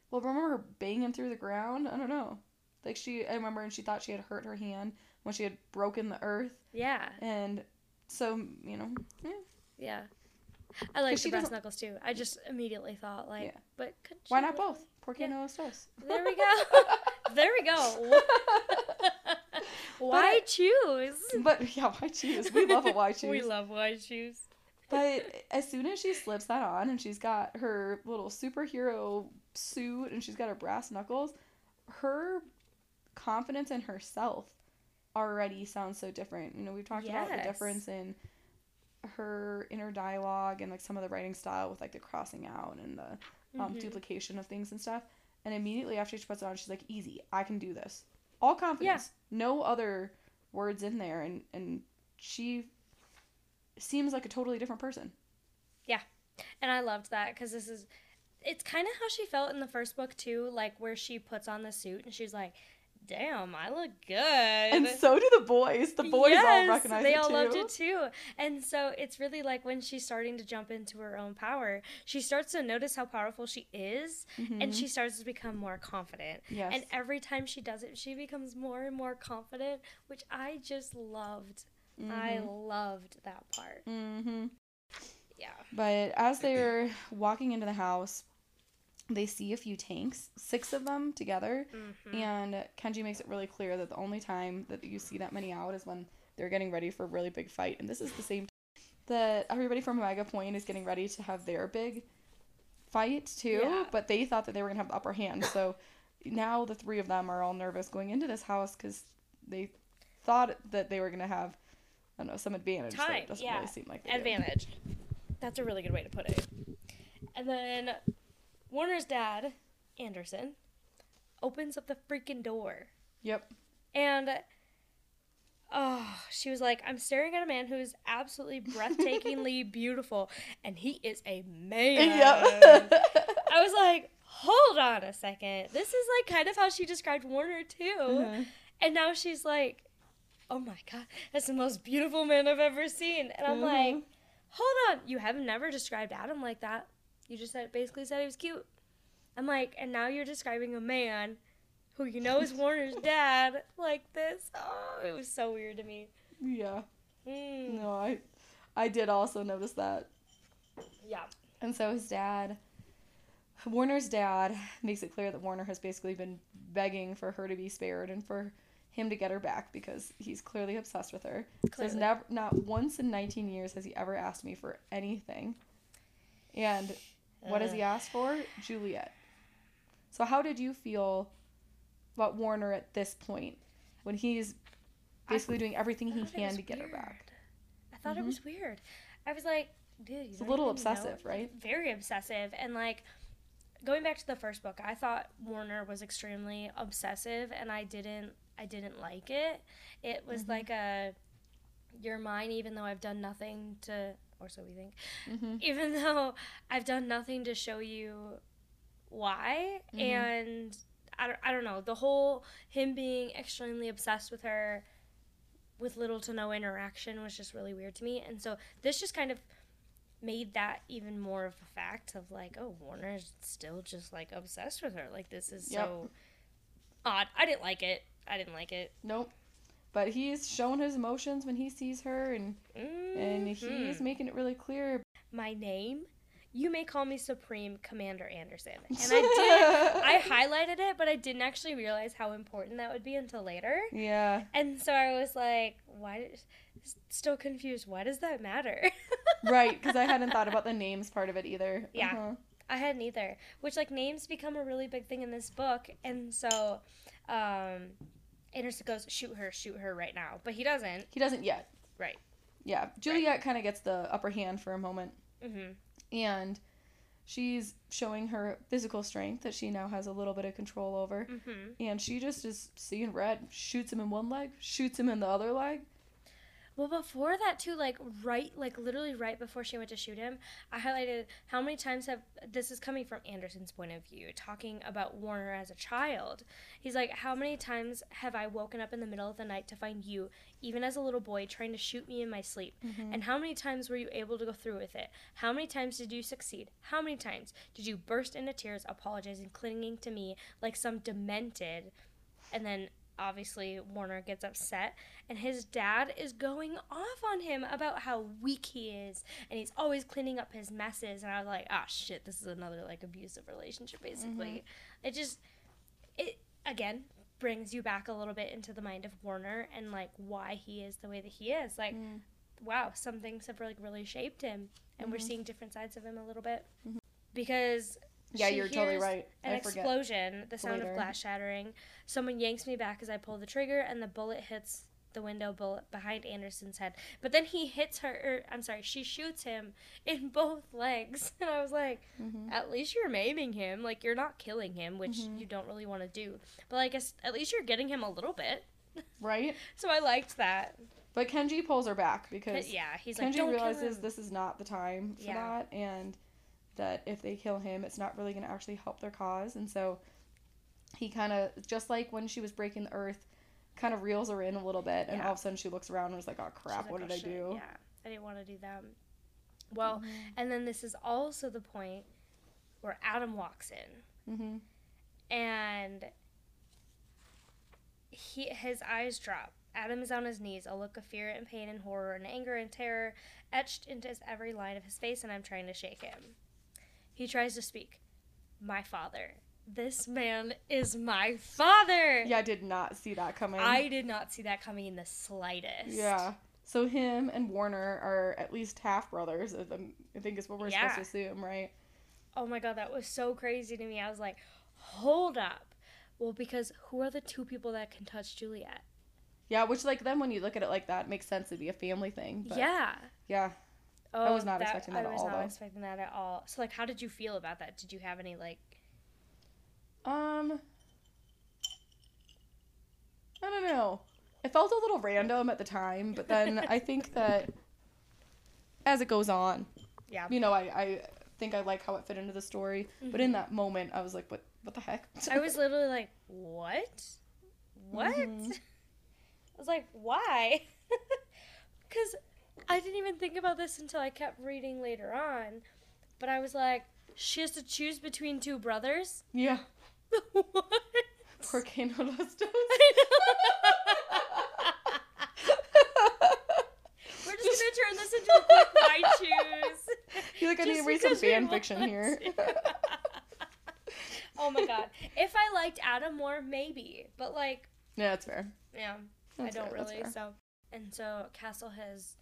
Well, remember her banging through the ground? I don't know. Like she, I remember, and she thought she had hurt her hand when she had broken the earth, Yeah, and so you know, yeah. yeah. I like she the brass knuckles too. I just immediately thought like, Yeah. but could Why not both? Porque Yeah. no. There we go. there we go. Why choose? But yeah, why choose? We love a why choose. We love why choose. But as soon as she slips that on and she's got her little superhero suit and she's got her brass knuckles, her confidence in herself already sounds so different. You know, we've talked about the difference in her inner dialogue and like some of the writing style with like the crossing out and the um, Mhm. duplication of things and stuff. And immediately after she puts it on, she's like, "Easy, I can do this." All confidence, no other words in there, and and she seems like a totally different person. Yeah, and I loved that because this is, it's kind of how she felt in the first book too, like where she puts on the suit and she's like, "Damn, I look good." And so do the boys. The boys all Yes, recognize they it all too. loved it too. And so it's really like when she's starting to jump into her own power, she starts to notice how powerful she is, and Mhm. she starts to become more confident. yes. And every time she does it, she becomes more and more confident, which I just loved. I loved that part. Mm-hmm. Yeah. But as they're walking into the house, they see a few tanks, six of them together, Mhm. and Kenji makes it really clear that the only time that you see that many out is when they're getting ready for a really big fight. And this is the same time that everybody from Omega Point is getting ready to have their big fight too, Yeah. but they thought that they were gonna have the upper hand. So now the three of them are all nervous going into this house because they thought that they were gonna have, I don't know, some advantage. Time, it doesn't yeah. really seem like do. Advantage. That's a really good way to put it. And then Warner's dad, Anderson, opens up the freaking door. Yep. And oh, she was like, I'm staring at a man who's absolutely breathtakingly beautiful, and he is a man. Yep. I was like, hold on a second. This is like kind of how she described Warner too. Mhm. And now she's like, oh my god, that's the most beautiful man I've ever seen. And I'm like, Mhm. hold on, you have never described Adam like that. You just said basically said he was cute. I'm like, and now you're describing a man who you know is Warner's dad like this. Oh, it was so weird to me. Yeah. Mm. No, I I did also notice that. Yeah. And so his dad Warner's dad makes it clear that Warner has basically been begging for her to be spared and for him to get her back because he's clearly obsessed with her. Says Clearly. never not once in 19 years has he ever asked me for anything. And what does he ask for? Juliette. So how did you feel about Warner at this point when he's basically doing everything he can to get her back? I thought it Mhm. was weird. I was like, dude, It's a little even know- obsessive, right? Very obsessive. And like going back to the first book, I thought Warner was extremely obsessive and I didn't I didn't like it. It was Mhm. like a you're mine even though I've done nothing to or so we think. Mm-hmm. Even though I've done nothing to show you why Mhm. and I don't, I don't know the whole him being extremely obsessed with her with little to no interaction was just really weird to me and so this just kind of made that even more of a fact of like oh warner's still just like obsessed with her like this is Yep. so odd i didn't like it i didn't like it Nope. But he's showing his emotions when he sees her, and and he's Mhm. making it really clear. my name you may call me supreme commander anderson and i did I highlighted it, but I didn't actually realize how important that would be until later. yeah, And so I was like, why? Did, still confused. Why does that matter? right. Because I hadn't thought about the names part of it either. Yeah. Uh-huh. I hadn't either. Which, like, names become a really big thing in this book. And so um, Anderson goes, shoot her, shoot her right now. But he doesn't. He doesn't yet. Right. Yeah. Juliette kind of gets the upper hand for a moment, hmm and she's showing her physical strength that she now has a little bit of control over. hmm And she just is seeing red, shoots him in one leg, shoots him in the other leg. Well, before that too, like right, like literally right before she went to shoot him, I highlighted how many times have this is coming from Anderson's point of view, talking about Warner as a child. He's like, how many times have I woken up in the middle of the night to find you, even as a little boy, trying to shoot me in my sleep? Mm-hmm. And how many times were you able to go through with it? How many times did you succeed? How many times did you burst into tears, apologizing, clinging to me like some demented? And then obviously Warner gets upset and his dad is going off on him about how weak he is and he's always cleaning up his messes and I was like, "Ah, shit, this is another like abusive relationship basically." It just it again brings you back a little bit into the mind of Warner and like why he is the way that he is. Like Mm. wow, some things have like really shaped him and we're Mhm. seeing different sides of him a little bit. Mhm. Because Yeah, she you're totally right. An I forget. explosion, the sound later. of glass shattering. Someone yanks me back as I pull the trigger, and the bullet hits the window bullet behind Anderson's head. But then he hits her, or I'm sorry, she shoots him in both legs. And I was like, Mhm. at least you're maiming him. Like, you're not killing him, which Mhm. you don't really want to do. But I guess at least you're getting him a little bit. Right? So I liked that. But Kenji pulls her back because yeah, he's like, Kenji don't realizes this is not the time for Yeah. that, and that if they kill him, it's not really going to actually help their cause. And so he kind of, just like when she was breaking the earth, kind of reels her in a little bit, and Yeah. all of a sudden she looks around and was like, "Oh crap, like, what "Oh, did I do?" Yeah, I didn't want to do that. Well, Mhm. and then this is also the point where Adam walks in. Mhm. and he his eyes drop. Adam is on his knees, a look of fear and pain and horror and anger and terror etched into his every line of his face, and I'm trying to shake him. He tries to speak. My father. This man is my father. Yeah, I did not see that coming. I did not see that coming in the slightest. Yeah. So him and Warner are at least half brothers. I think- is what we're Yeah. supposed to assume, right? Oh my god, that was so crazy to me. I was like, hold up. Well, because who are the two people that can touch Juliette? Yeah, which like then when you look at it like that, it makes sense it'd be a family thing. Yeah. yeah. Oh, was not expecting that I at was all, not though. expecting that at all. So, like, how did you feel about that? Did you have any like? Um, I don't know. It felt a little random at the time, but then I think that as it goes on, Yeah. you know, I, I think I like how it fit into the story. But in that moment, I was like, what what the heck? Mm-hmm. I was literally like, what? What? Mhm. I was like, why? Because I didn't even think about this until I kept reading later on. But I was like, she has to choose between two brothers. yeah. what? Poor Kano Dostos. We're just gonna turn this into a quick why choose. You're like, I need to Just read some fan fiction here. oh my god. If I liked Adam more, maybe. But like, yeah, that's fair. yeah, That's I don't fair, really. So, and so Castle has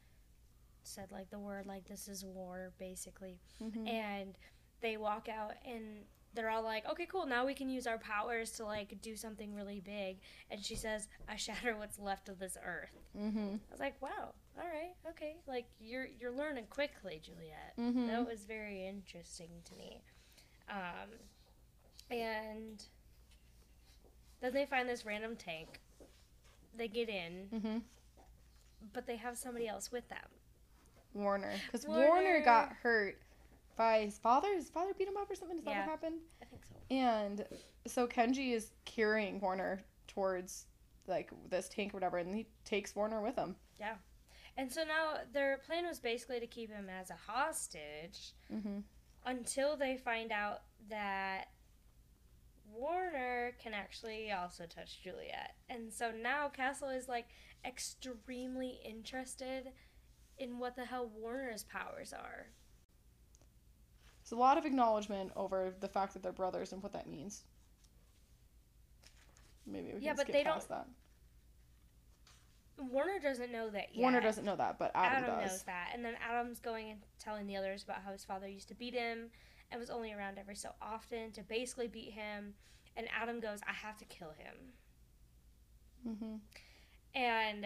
said like the word like this is war basically, Mhm. and they walk out and they're all like, okay, cool. Now we can use our powers to like do something really big. And she says, I shatter what's left of this earth. Mhm. I was like, wow, all right, okay. Like you're you're learning quickly, Juliette. Mhm. That was very interesting to me. Um, and then they find this random tank. They get in, Mhm. but they have somebody else with them. Warner, because Warner. Warner. got hurt by his father. His father beat him up or something. Is that Yeah. what happened? I think so. And so Kenji is carrying Warner towards like this tank or whatever, and he takes Warner with him. Yeah. And so now their plan was basically to keep him as a hostage Mm-hmm. until they find out that Warner can actually also touch Juliette. And so now Castle is like extremely interested in what the hell Warner's powers are. There's a lot of acknowledgement over the fact that they're brothers and what that means. Maybe we can Yeah, but skip they past that. Warner doesn't know that yet. Warner doesn't know that, but Adam, Adam does. knows that. And then Adam's going and telling the others about how his father used to beat him and was only around every so often to basically beat him. And Adam goes, I have to kill him. Mm-hmm. And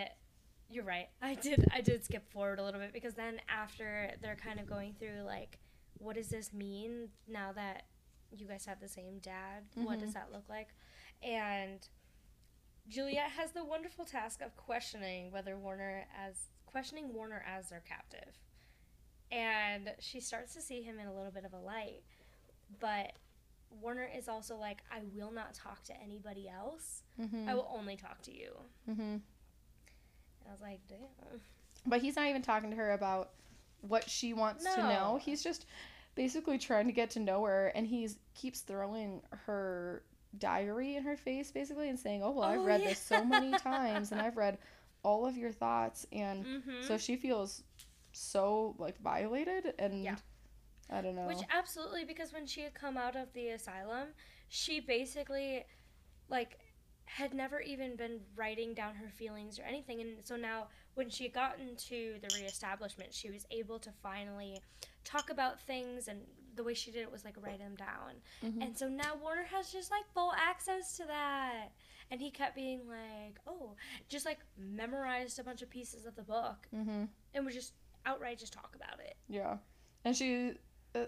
you're right. I did I did skip forward a little bit because then after they're kind of going through like what does this mean now that you guys have the same dad? What does Mhm. that look like? And Juliette has the wonderful task of questioning whether Warner as questioning Warner as their captive. And she starts to see him in a little bit of a light. But Warner is also like, I will not talk to anybody else. Mm-hmm. I will only talk to you. mm-hmm. I was like, damn. But he's not even talking to her about what she wants to know. He's just basically trying to get to know her, and he's keeps throwing her diary in her face basically and saying, "Oh well, I've Oh, read yeah. this so many times and I've read all of your thoughts," and Mm-hmm. so she feels so like violated and Yeah. I don't know. Which absolutely, because when she had come out of the asylum, she basically, like, had never even been writing down her feelings or anything. And so now, when she had gotten to the reestablishment, she was able to finally talk about things. And the way she did it was, like, write them down. Mhm. And so now Warner has just, like, full access to that. And he kept being like, oh, just, like, memorized a bunch of pieces of the book mm-hmm. and would just outright just talk about it. Yeah, and she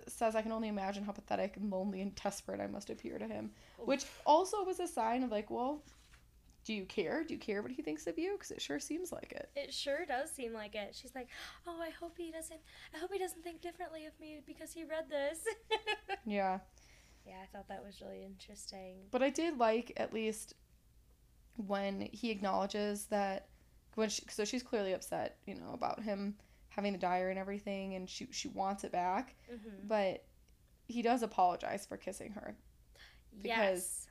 says, "I can only imagine how pathetic and lonely and desperate I must appear to him," which also was a sign of like, well, do you care? Do you care what he thinks of you? Because it sure seems like it. It sure does seem like it. She's like, "Oh, I hope he doesn't. I hope he doesn't think differently of me because he read this." Yeah, yeah, I thought that was really interesting. but I did like at least when he acknowledges that when she, so she's clearly upset, you know, about him having the diary and everything, and she she wants it back, Mm-hmm. but he does apologize for kissing her. Yes.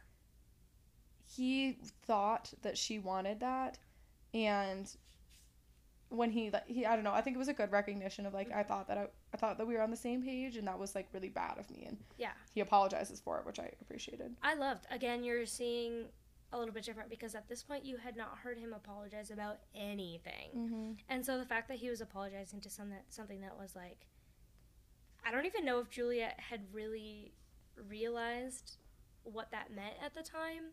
he thought that she wanted that and when he like he I don't know I think it was a good recognition of like I thought that I, I thought that we were on the same page and that was like really bad of me and Yeah. he apologizes for it which I appreciated I loved. Again, you're seeing a little bit different because at this point you had not heard him apologize about anything. mm-hmm. And so the fact that he was apologizing to some that, something that was like I don't even know if Juliette had really realized what that meant at the time.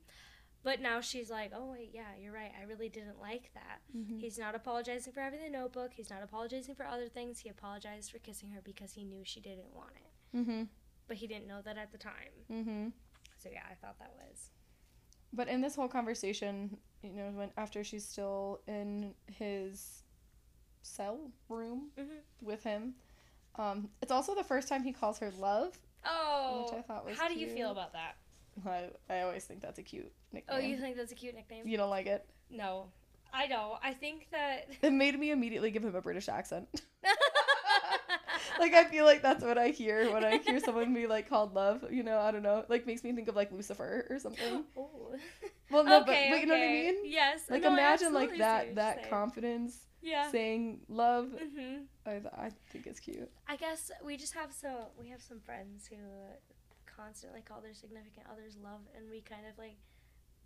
But now she's like, "Oh wait, yeah, you're right. I really didn't like that." Mm-hmm. He's not apologizing for having the notebook. He's not apologizing for other things. He apologized for kissing her because he knew she didn't want it. Mm-hmm. But he didn't know that at the time. Mm-hmm. So yeah, I thought that was but in this whole conversation you know when after she's still in his cell room Mhm. with him um, it's also the first time he calls her love Oh, Which I thought was how do you feel about that? I, I always think that's a cute nickname Oh, you think that's a cute nickname? you don't like it No, I don't. I think that. It made me immediately give him a British accent. like I feel like that's what I hear when I hear someone be like called love. You know, I don't know. Like makes me think of like Lucifer or something. Ooh. Well, no, okay, but, but you know what I mean. Yes. Like no, imagine like that that saying. confidence Yeah. saying love. Mhm. I I think it's cute. I guess we just have so we have some friends who constantly call their significant others love, and we kind of like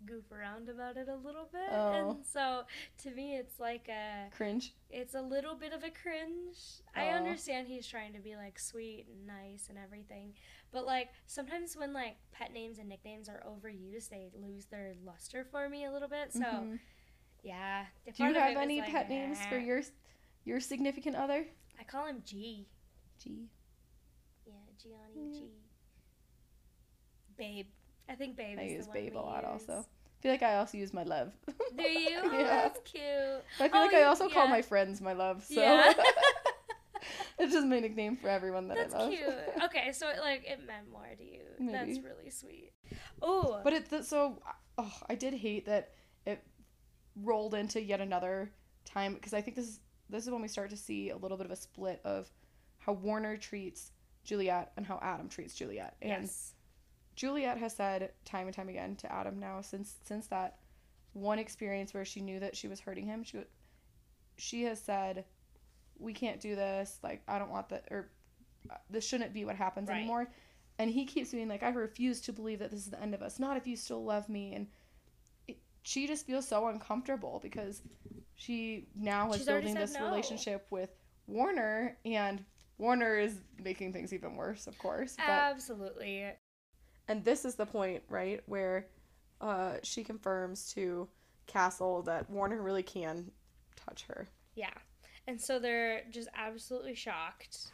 goof around about it a little bit. Oh. And so to me, it's like a Cringe. it's a little bit of a cringe. I understand he's trying to be like sweet and nice and everything, but like sometimes when like pet names and nicknames are overused, they lose their luster for me a little bit. So Mhm. yeah. Do you have any like, pet names for your your significant other? I call him G. G. Yeah, Gianni G. Babe. I think Babe I is use babe a lot also. use. I feel like I also use my love. Do you? Oh, yeah. That's cute. I feel Oh, like I you- also call my friends my love. So Yeah. it's just my nickname for everyone that That's I love. That's cute. Okay, so it, like it meant more to you. That's really sweet. Oh, But it so oh, I did hate that it rolled into yet another time because I think this is this is when we start to see a little bit of a split of how Warner treats Juliette and how Adam treats Juliette. And yes. Juliette has said time and time again to Adam now since since that one experience where she knew that she was hurting him, she she has said we can't do this, like I don't want that or uh, this shouldn't be what happens Right. anymore. And he keeps being like I refuse to believe that this is the end of us. Not if you still love me and it, she just feels so uncomfortable because she now is She's building this no. relationship with Warner and Warner is making things even worse, of course. But Absolutely. And this is the point, right, where uh, she confirms to Castle that Warner really can touch her. Yeah. And so they're just absolutely shocked.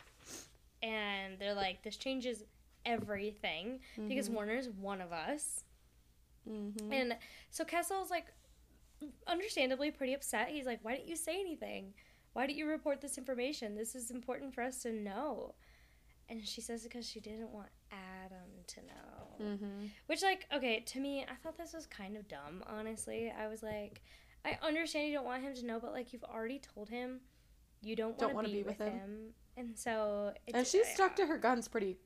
And they're like, this changes everything because Mhm. Warner's one of us. Mm-hmm. And so Castle's like, understandably pretty upset. He's like, why didn't you say anything? Why didn't you report this information? This is important for us to know. And she says because she didn't want Adam to know. Mm-hmm. Which, like, okay, to me, I thought this was kind of dumb, honestly. I was like, I understand you don't want him to know, but, like, you've already told him you don't, Don't want to be, with him. And so. And she's I- stuck to her guns pretty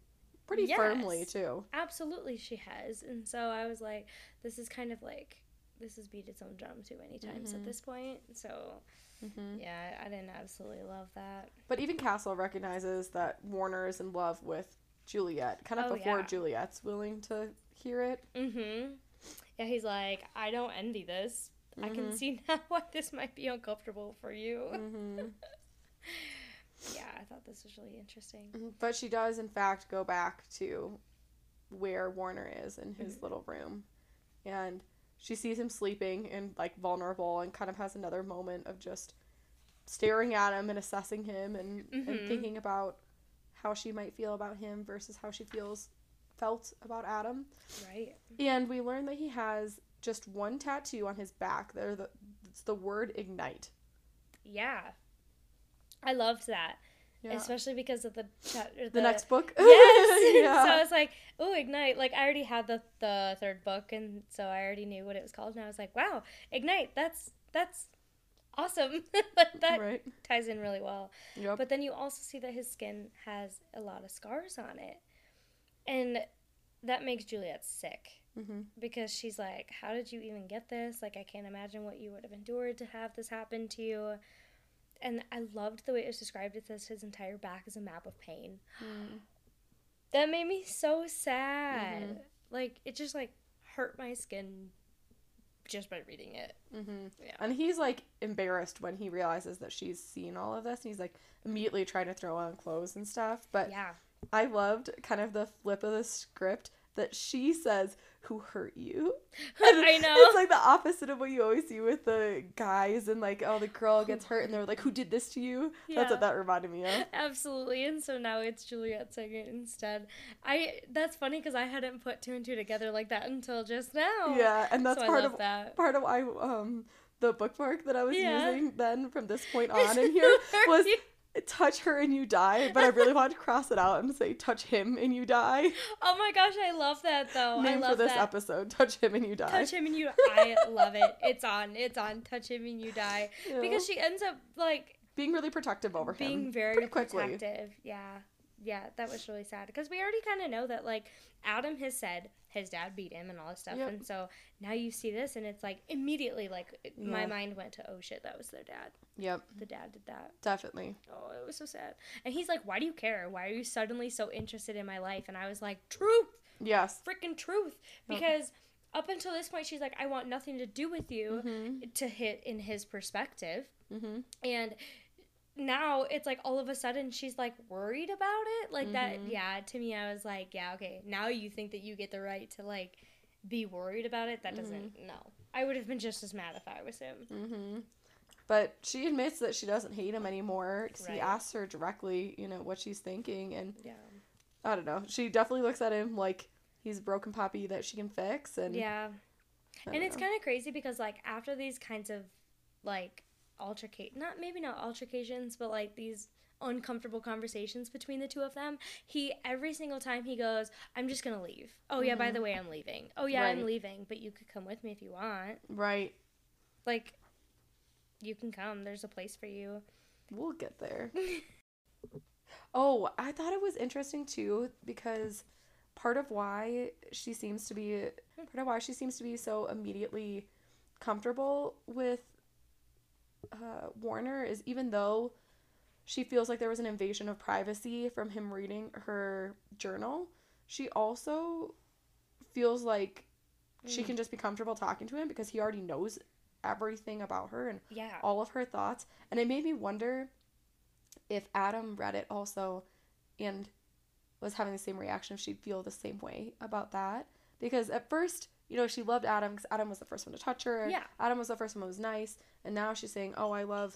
pretty Yes. firmly too. Absolutely, she has. And so I was like, this is kind of like, this has beat its own drum too many times Mhm. at this point. So, hmm yeah, I didn't absolutely love that. But even Castle recognizes that Warner is in love with Juliette, kind of Oh, before yeah. Juliette's willing to hear it. Mm-hmm. Yeah, he's like, I don't envy this. I can Mhm. see now why this might be uncomfortable for you. hmm Yeah, I thought this was really interesting. But she does, in fact, go back to where Warner is in his Mhm. little room. And she sees him sleeping and, like, vulnerable and kind of has another moment of just staring at him and assessing him and, and Mhm. thinking about how she might feel about him versus how she feels felt about Adam. Right. And we learn that he has just one tattoo on his back. There, the it's the word ignite. Yeah. I loved that, Yeah. especially because of the chat. or the, next book. Yes. yeah. so I was like, "Oh, ignite!" Like I already had the the third book, and so I already knew what it was called. And I was like, "Wow, ignite! That's that's awesome! like that right. ties in really well." Yep. But then you also see that his skin has a lot of scars on it, and that makes Juliette sick hmm because she's like, "How did you even get this? Like, I can't imagine what you would have endured to have this happen to you." And I loved the way it was described. It says his entire back is a map of pain. That made me so sad. Mhm. Like it just like hurt my skin just by reading it. hmm Yeah. And he's like embarrassed when he realizes that she's seen all of this. And he's like immediately trying to throw on clothes and stuff. But yeah. I loved kind of the flip of the script that she says, "Who hurt you?" I know. It's like the opposite of what you always see with the guys and like, oh, the girl gets hurt and they're like, "Who did this to you?" That's what that reminded me of. Absolutely, and so now it's Juliette saying it instead. I that's funny because I hadn't put two and two together like that until just now. Yeah, and that's so part of that. part of why um the bookmark that I was Yeah. using then from this point on in here was touch her and you die, but I really wanted to cross it out and say touch him and you die. oh my gosh, I love that though. I Name love for this that. episode, touch him and you die. Touch him and you. I love it. It's on. It's on. Touch him and you die. Yeah. Because she ends up like being really protective over being him. Being very pretty quickly. protective. Yeah, yeah, that was really sad because we already kind of know that like Adam has said his dad beat him and all this stuff, Yep. and so now you see this and it's like immediately like it- my mind went to oh shit that was their dad. Yep, The dad did that. definitely. Oh, it was so sad. And he's like, "Why do you care? Why are you suddenly so interested in my life?" And I was like, "Truth, Yes. freaking truth," Yep. because. Up until this point, she's like, I want nothing to do with you Mhm. to hit in his perspective. Mhm. and now it's like all of a sudden she's like worried about it like that Mhm. yeah to me i was like yeah okay now you think that you get the right to like be worried about it that doesn't Mm-hmm. no i would have been just as mad if i was him Mhm. But she admits that she doesn't hate him anymore. 'cause He Right. asks her directly, you know, what she's thinking, and yeah I don't know. She definitely looks at him like he's a broken puppy that she can fix, and yeah and it's kind of crazy because like after these kinds of like altercate not maybe not altercations but like these uncomfortable conversations between the two of them he every single time he goes i'm just gonna leave oh yeah by Mhm. the way i'm leaving oh yeah i'm leaving but you could come with me if you want right. like you can come there's a place for you We'll get there. Oh, I thought it was interesting too because part of why she seems to be part of why she seems to be so immediately comfortable with uh, Warner is even though she feels like there was an invasion of privacy from him reading her journal, she also feels like she Mm. can just be comfortable talking to him because he already knows everything about her and yeah all of her thoughts. And it made me wonder if Adam read it also and was having the same reaction, if she'd feel the same way about that. Because at first, you know, she loved Adam because Adam was the first one to touch her. Yeah. Adam was the first one who was nice. And now she's saying, oh, I love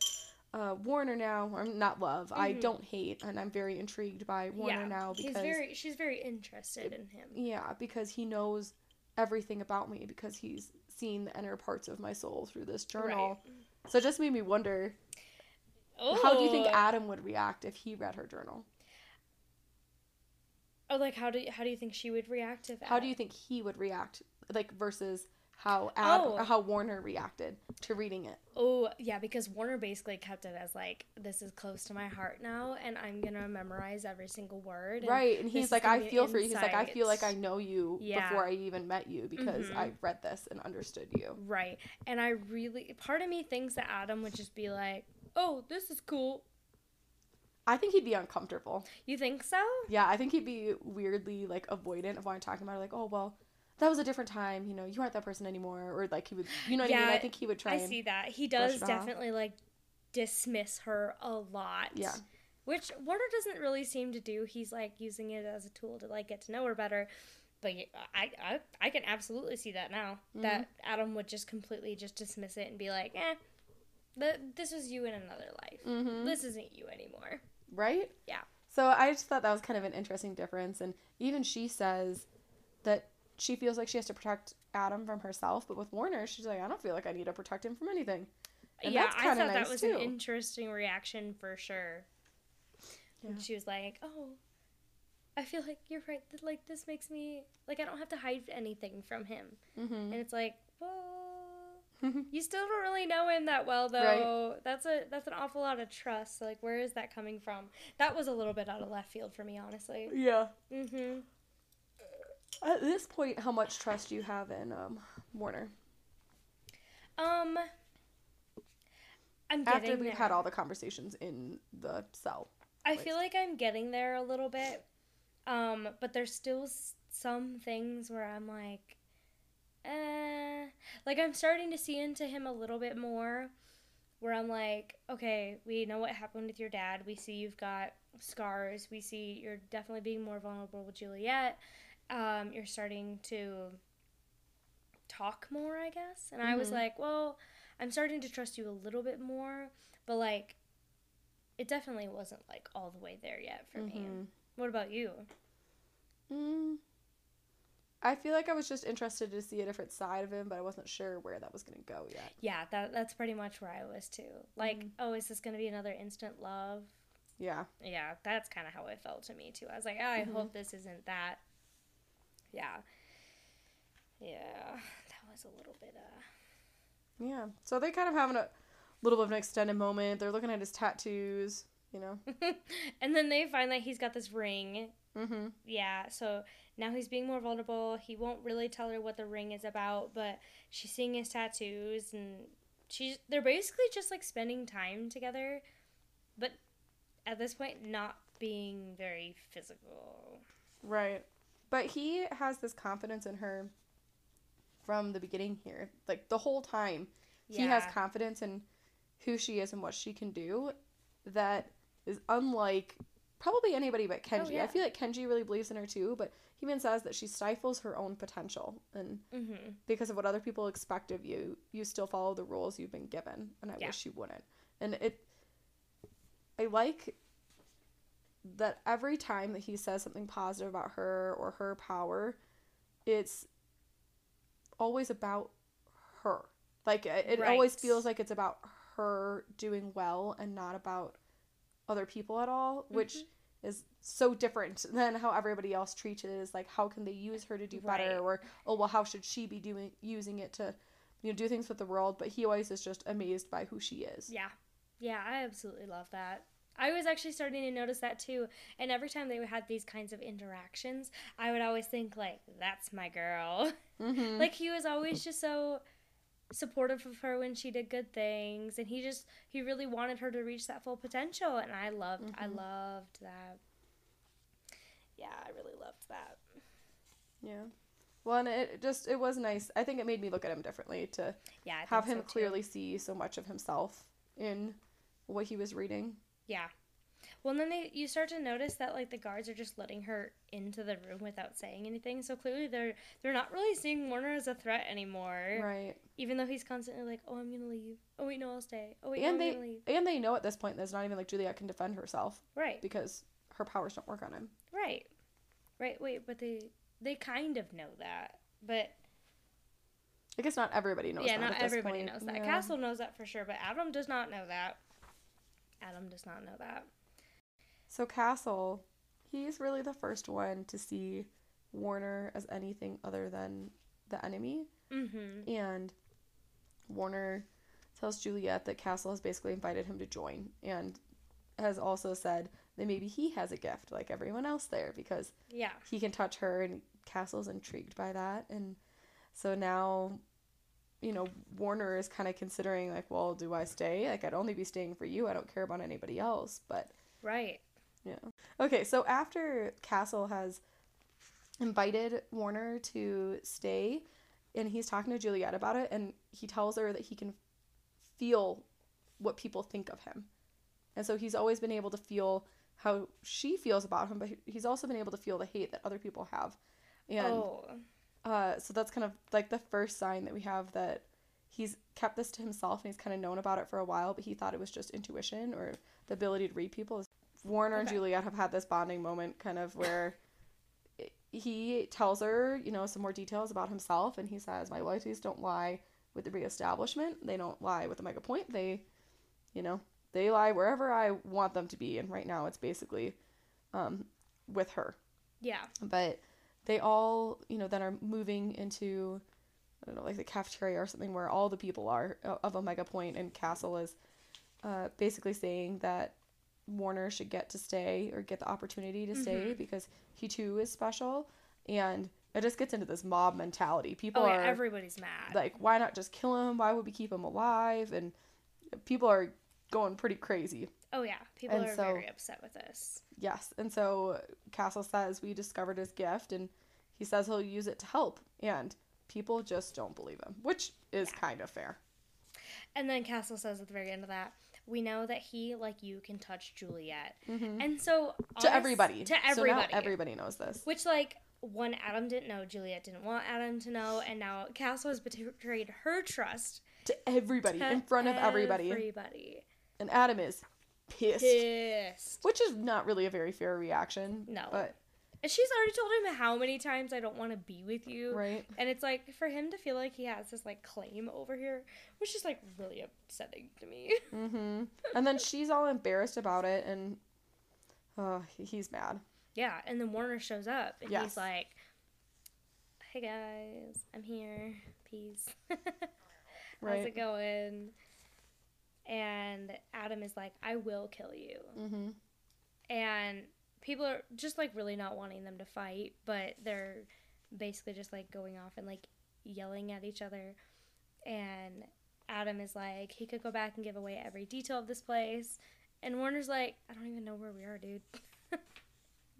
uh, Warner now. Or not love. I Mhm. don't hate. And I'm very intrigued by Warner yeah now because. he's very she's very interested in him Yeah, because he knows everything about me because he's seen the inner parts of my soul through this journal. Right. So it just made me wonder oh. how do you think Oh. Adam would react if he read her journal? oh like how do how do you think she would react if How do you think he would react? Like versus how Ad, Oh. how Warner reacted to reading it. Oh, yeah, because Warner basically kept it as like, this is close to my heart now, and I'm gonna memorize every single word. and right, and he's like, I feel for you. He's like, I feel like I know you Yeah. before I even met you because Mhm. I read this and understood you. Right. And I really, part of me thinks that Adam would just be like, oh, this is cool. I think he'd be uncomfortable. You think so? Yeah, I think he'd be weirdly like avoidant of wanting to talk about it. Like, oh well, that was a different time. You know, you aren't that person anymore. Or like he would, you know what I mean? I think he would try I see that. He does it off. definitely like dismiss her a lot. Yeah. Which Warner doesn't really seem to do. He's like using it as a tool to like get to know her better. But I, I, I can absolutely see that now. Mm-hmm. That Adam would just completely just dismiss it and be like, eh, th- this was you in another life. Mhm. This isn't you anymore. right? Yeah. So I just thought that was kind of an interesting difference. And even she says that she feels like she has to protect Adam from herself, but with Warner, she's like, I don't feel like I need to protect him from anything. And yeah, that's I thought nice, that was too. an interesting reaction for sure. And she was like, "Oh, I feel like you're right. That like this makes me like I don't have to hide anything from him." Mm-hmm. And it's like, well, you still don't really know him that well, though. That's a that's an awful lot of trust. Like, where is that coming from? That was a little bit out of left field for me, honestly. yeah. Mm-hmm. At this point, how much trust do you have in um, Warner? Um, I'm getting After we've there. had all the conversations in the cell. I feel like I'm getting there a little bit. Um, but there's still some things where I'm like, eh. Like, I'm starting to see into him a little bit more. Where I'm like, okay, we know what happened with your dad. We see you've got scars. We see you're definitely being more vulnerable with Juliette. Um, you're starting to talk more, I guess. And I was Mhm. like, well, I'm starting to trust you a little bit more. But, like, it definitely wasn't like all the way there yet for me. Mhm. What about you? Mm. I feel like I was just interested to see a different side of him, but I wasn't sure where that was going to go yet. Yeah, that that's pretty much where I was too. Like, Mhm. oh, is this gonna be another instant love? Yeah. Yeah, that's kind of how it felt to me too. I was like, oh, I Mhm. hope this isn't that. Yeah. Yeah, that was a little bit uh. Yeah. So they kind of having a little bit of an extended moment. They're looking at his tattoos, you know. and then they find that he's got this ring. Mm-hmm. Yeah, so now he's being more vulnerable. He won't really tell her what the ring is about, but she's seeing his tattoos and she's they're basically just like spending time together, but at this point not being very physical. Right. But he has this confidence in her from the beginning here. Like the whole time. He has confidence in who she is and what she can do that is unlike probably anybody but Kenji. Oh, yeah. I feel like Kenji really believes in her too, but he even says that she stifles her own potential and Mhm. because of what other people expect of you, you still follow the rules you've been given, and I Yeah. wish you wouldn't. And it, I like that every time that he says something positive about her or her power, it's always about her. Like it, it always feels like it's about her doing well and not about other people at all, which Mm-hmm. is so different than how everybody else treats it. Is like how can they use her to do better, Right. or oh well, how should she be doing using it to, you know, do things with the world? But he always is just amazed by who she is. Yeah. Yeah, I absolutely love that. I was actually starting to notice that too. And every time they had these kinds of interactions, I would always think like, that's my girl. Mm-hmm. like he was always just so supportive of her when she did good things and he just he really wanted her to reach that full potential and I loved I Mhm. loved that. Yeah, I really loved that. yeah. Well, and it just it was nice. I think it made me look at him differently to Yeah, have him so, clearly see so much of himself in what he was reading. Yeah. Well, and then they you start to notice that like the guards are just letting her into the room without saying anything. So clearly they're they're not really seeing Warner as a threat anymore. Right. Even though he's constantly like, "Oh, I'm gonna leave. Oh wait, no, I'll stay. Oh wait, And no, they- I'm gonna leave." And they know at this point that it's not even like Juliette can defend herself Right. because her powers don't work on him. Right. Right. Wait, but they they kind of know that, but I guess not everybody knows yeah, that. not everybody knows that. Yeah. Castle knows that for sure, but Adam does not know that. Adam does not know that. So Castle, he's really the first one to see Warner as anything other than the enemy. Mm-hmm. And Warner tells Juliette that Castle has basically invited him to join and has also said that maybe he has a gift like everyone else there because Yeah. he can touch her and Castle's intrigued by that and so now you know Warner is kind of considering like well do I stay? Like I'd only be staying for you. I don't care about anybody else but Right. yeah. Okay so after Castle has invited Warner to stay and he's talking to Juliette about it and he tells her that he can feel what people think of him. And so he's always been able to feel how she feels about him but he's also been able to feel the hate that other people have. And oh. Uh, so that's kind of like the first sign that we have that he's kept this to himself and he's kind of known about it for a while, but he thought it was just intuition or the ability to read people. Warner and Juliette have had this bonding moment kind of where he tells her, you know, some more details about himself and he says, My loyalties don't lie with the reestablishment. They don't lie with the Omega Point. They, you know, they lie wherever I want them to be. And right now it's basically um, with her Yeah. but they all you know then are moving into I don't know like the cafeteria or something where all the people are uh, of Omega Point and Castle is uh, basically saying that Warner should get to stay or get the opportunity to stay Mhm. because he too is special and it just gets into this mob mentality people Oh are. Everybody's mad. like why not just kill him why would we keep him alive and people are going pretty crazy oh yeah. People and are so- very upset with this. Yes, and so Castle says we discovered his gift, and he says he'll use it to help, and people just don't believe him, which is Yeah. kind of fair. And then Castle says at the very end of that, we know that he, like you, can touch Juliette. Mhm. And so To everybody. To So everybody. now everybody knows this. Which like one Adam didn't know, Juliette didn't want Adam to know, and now Castle has betrayed her trust To everybody, to in front of everybody. Everybody. And Adam is pissed, Pissed. which is not really a very fair reaction. No. But, And she's already told him how many times I don't want to be with you. right? And it's like for him to feel like he has this like claim over here, which is like really upsetting to me. Mm-hmm. And then she's all embarrassed about it, and uh, he's mad. yeah, and then Warner shows up and Yes. he's like, "Hey guys, I'm here. Peace. How's Right. it going?" And Adam is like, "I will kill you." hmm And people are just like really not wanting them to fight, but they're basically just like going off and like yelling at each other. And Adam is like, he could go back and give away every detail of this place. And Warner's like, I don't even know where we are, dude.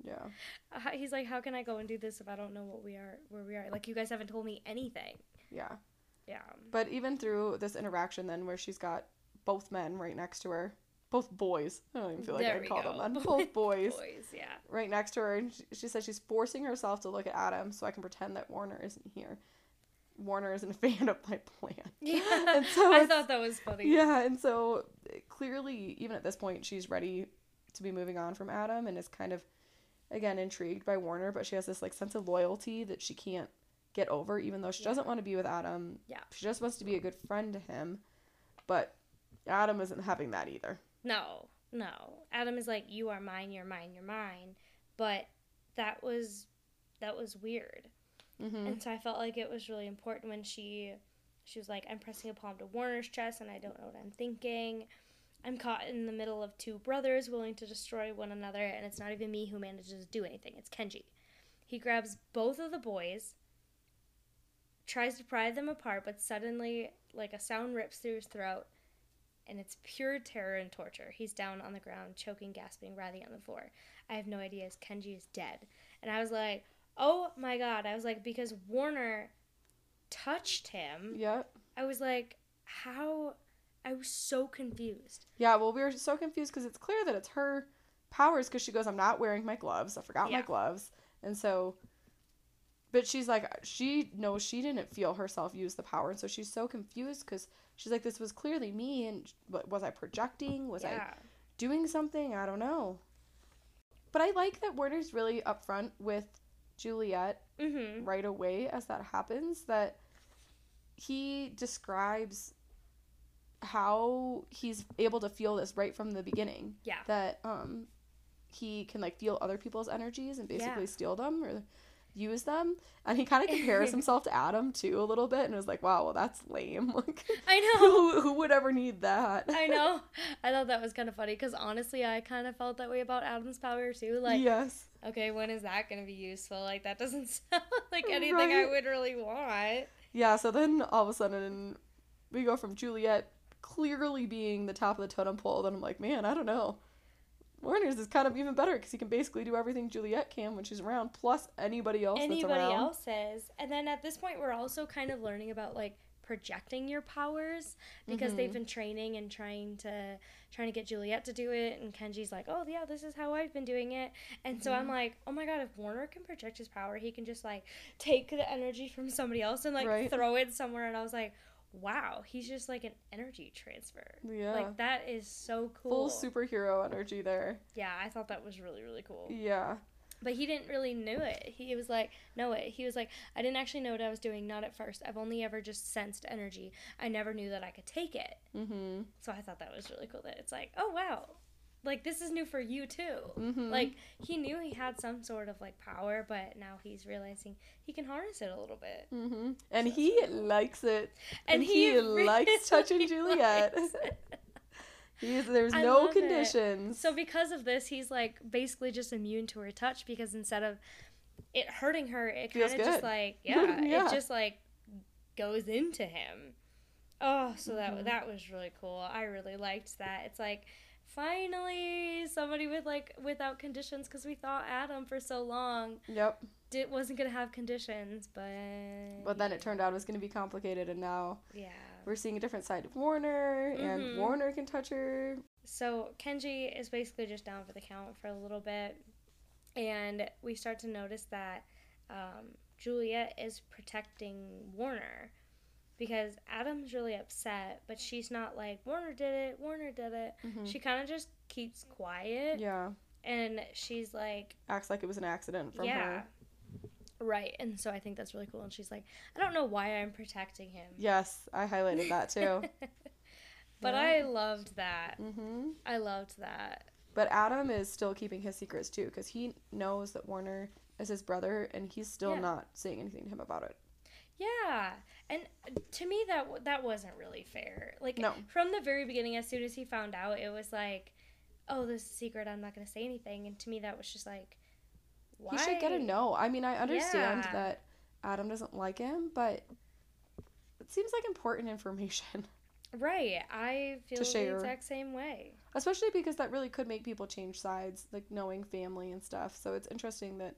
Yeah. Uh, He's like, how can I go and do this if I don't know what we are, where we are? Like, you guys haven't told me anything. Yeah. Yeah. But even through this interaction, then where she's got both men right next to her, both boys. I don't even feel like There I'd call go. them men. Both boys Boys, yeah. right next to her, and she, she says she's forcing herself to look at Adam so I can pretend that Warner isn't here. Warner isn't a fan of my plan. Yeah. And so I thought that was funny. Yeah, and so eh, clearly, even at this point, she's ready to be moving on from Adam and is kind of, again, intrigued by Warner, but she has this like sense of loyalty that she can't get over, even though she Yeah. doesn't want to be with Adam. Yeah. She just wants to be a good friend to him, but Adam isn't having that either. No, no. Adam is like, you are mine, you're mine, you're mine. But that was that was weird. Mm-hmm. And so I felt like it was really important when she she was like, I'm pressing a palm to Warner's chest and I don't know what I'm thinking. I'm caught in the middle of two brothers willing to destroy one another, and it's not even me who manages to do anything. It's Kenji. He grabs both of the boys, tries to pry them apart, but suddenly, like a sound rips through his throat, and it's pure terror and torture. He's down on the ground, choking, gasping, writhing on the floor. I have no idea Kenji is dead. And I was like, oh my god. I was like, because Warner touched him. Yep. I was like, how? I was so confused. Yeah, well, we were so confused because it's clear that it's her powers because she goes, I'm not wearing my gloves. I forgot my gloves. And so, but she's like, she knows she didn't feel herself use the power. And so she's so confused because she's like, this was clearly me. And but was I projecting? Was I doing something? I don't know. But I like that Warner's really upfront with Juliette Mm-hmm. right away as that happens that he describes how he's able to feel this right from the beginning Yeah. that um he can like feel other people's energies and basically Yeah. steal them or use them. And he kind of compares himself to Adam too a little bit, and was like, "Wow, well that's lame. Like, I know. who, who would ever need that?" I know. I thought that was kind of funny because honestly, I kind of felt that way about Adam's power too. Like, yes. okay, when is that going to be useful? Like, that doesn't sound like anything I would really want. Yeah. So then all of a sudden we go from Juliette clearly being the top of the totem pole. Then I'm like, man, I don't know. Warner's is kind of even better because he can basically do everything Juliette can when she's around, plus anybody else that's Anybody around. else's. And then at this point, we're also kind of learning about like projecting your powers because they've Mhm. been training and trying to trying to get Juliette to do it and Kenji's like, "Oh, yeah, this is how I've been doing it." And so I'm Mhm. like, "Oh my god, if Warner can project his power, he can just like take the energy from somebody else and like Right. throw it somewhere." And I was like, "Wow, he's just like an energy transfer." Yeah. Like that is so cool. Full superhero energy there. yeah, I thought that was really really cool. Yeah. But he didn't really know it. He was like, know it. He was like, I didn't actually know what I was doing, not at first. I've only ever just sensed energy. I never knew that I could take it. Mm-hmm. So I thought that was really cool that it's like, oh wow. Like this is new for you too. Mm-hmm. Like he knew he had some sort of like power, but now he's realizing he can harness it a little bit. Mm-hmm. And So he cool. likes it. And And he, he really likes touching Juliette. He's, there's I no love it. conditions. So because of this, he's like basically just immune to her touch because instead of it hurting her, it kind of just like yeah, Yeah. it just like goes into him. Oh, so that that was really cool. I really liked that. It's like finally somebody with like without conditions because we thought Adam for so long Yep. did wasn't gonna have conditions, but But then it turned out it was to be complicated, and now yeah. we're seeing a different side of Warner, and Mhm. Warner can touch her. So Kenji is basically just down for the count for a little bit, and we start to notice that um, Juliette is protecting Warner because Adam's really upset, but she's not like Warner did it, Warner did it. Mhm. She kind of just keeps quiet, Yeah. and she's like, Acts like it was an accident from yeah. her. Right, and so I think that's really cool. And she's like, I don't know why I'm protecting him. Yes, I highlighted that too. but Yeah. I loved that. hmm I loved that. But Adam is still keeping his secrets too, because he knows that Warner is his brother, and he's still Yeah. not saying anything to him about it. Yeah, and to me that that wasn't really fair. Like No. from the very beginning, as soon as he found out, it was like, "Oh, this is a secret. I'm not gonna say anything." And to me, that was just like, why? He should get a no. I mean, I understand Yeah. that Adam doesn't like him, but it seems like important information, Right, I feel the exact same way. especially because that really could make people change sides, like knowing family and stuff. So it's interesting that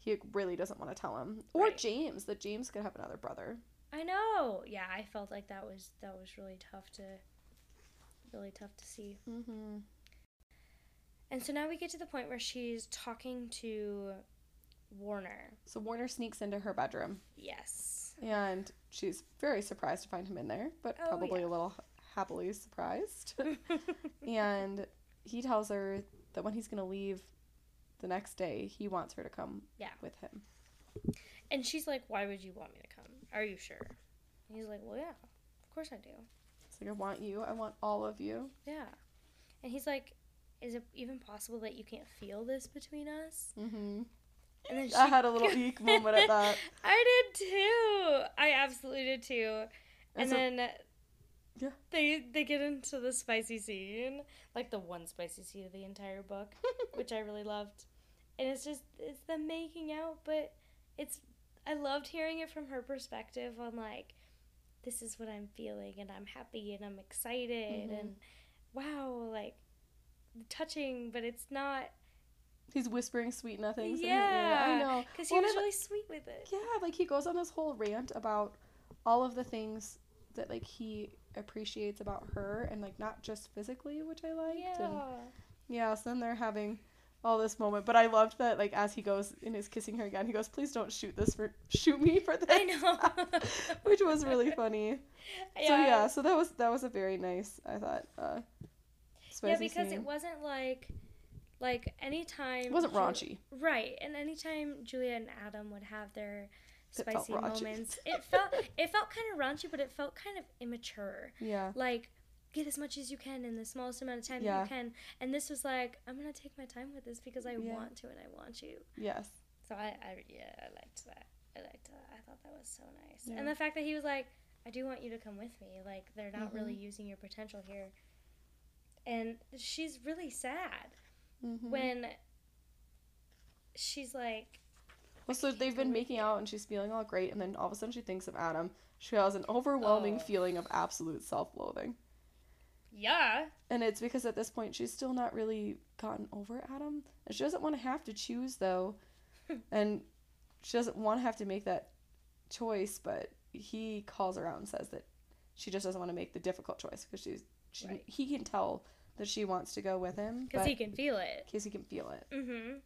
he really doesn't want to tell him, or Right. James, that James could have another brother. I know. Yeah, I felt like that was that was really tough to, really tough to see. Mm-hmm. And so now we get to the point where she's talking to Warner. So Warner sneaks into her bedroom, Yes. and she's very surprised to find him in there, but Oh, probably yeah. a little happily surprised. and he tells her that when he's going to leave the next day, he wants her to come Yeah. with him. And she's like, "Why would you want me to come? Are you sure?" And he's like, "Well, yeah, of course I do. It's like, I want you. I want all of you. Yeah." And he's like, "Is it even possible that you can't feel this between us?" Mm-hmm. And then she, I had a little eek moment at that. I did too. I absolutely did too. And, And so- then Yeah. they they get into the spicy scene, like the one spicy scene of the entire book, which I really loved. And it's just it's them making out, but it's I loved hearing it from her perspective on like this is what I'm feeling and I'm happy and I'm excited Mhm. and wow, like touching, but it's not He's whispering sweet nothings. in her ear. Yeah, I know. because he Well, was really sweet with it. Yeah, like he goes on this whole rant about all of the things that like he appreciates about her and like not just physically, which I liked. Yeah. And yeah, so then they're having all this moment. But I loved that like as he goes and is kissing her again, he goes, Please don't shoot this for shoot me for this I know. Which was really funny. So yeah, so that was that was a very nice, I thought, uh Yeah, because scene. it wasn't like like anytime It wasn't raunchy. Right. And anytime Julia and Adam would have their spicy moments, it felt it felt kind of raunchy, but it felt kind of immature. Yeah. Like get as much as you can in the smallest amount of time that Yeah. you can. And this was like, I'm gonna take my time with this because I Yeah. want to and I want you. Yes. So I, I yeah, I liked that. I liked that. I thought that was so nice. Yeah. And the fact that he was like, I do want you to come with me. Like they're not really Mhm. using your potential here. And she's really sad Mhm. when she's like, Well, so they've been making out and she's feeling all great, and then all of a sudden she thinks of Adam. She has an overwhelming Oh. feeling of absolute self loathing. Yeah, And it's because at this point she's still not really gotten over Adam. And she doesn't want to have to choose, though. and she doesn't want to have to make that choice, but he calls her out and says that she just doesn't want to make the difficult choice because she's, she, Right. he can tell that she wants to go with him. because he can feel it. because he can feel it. Mm-hmm.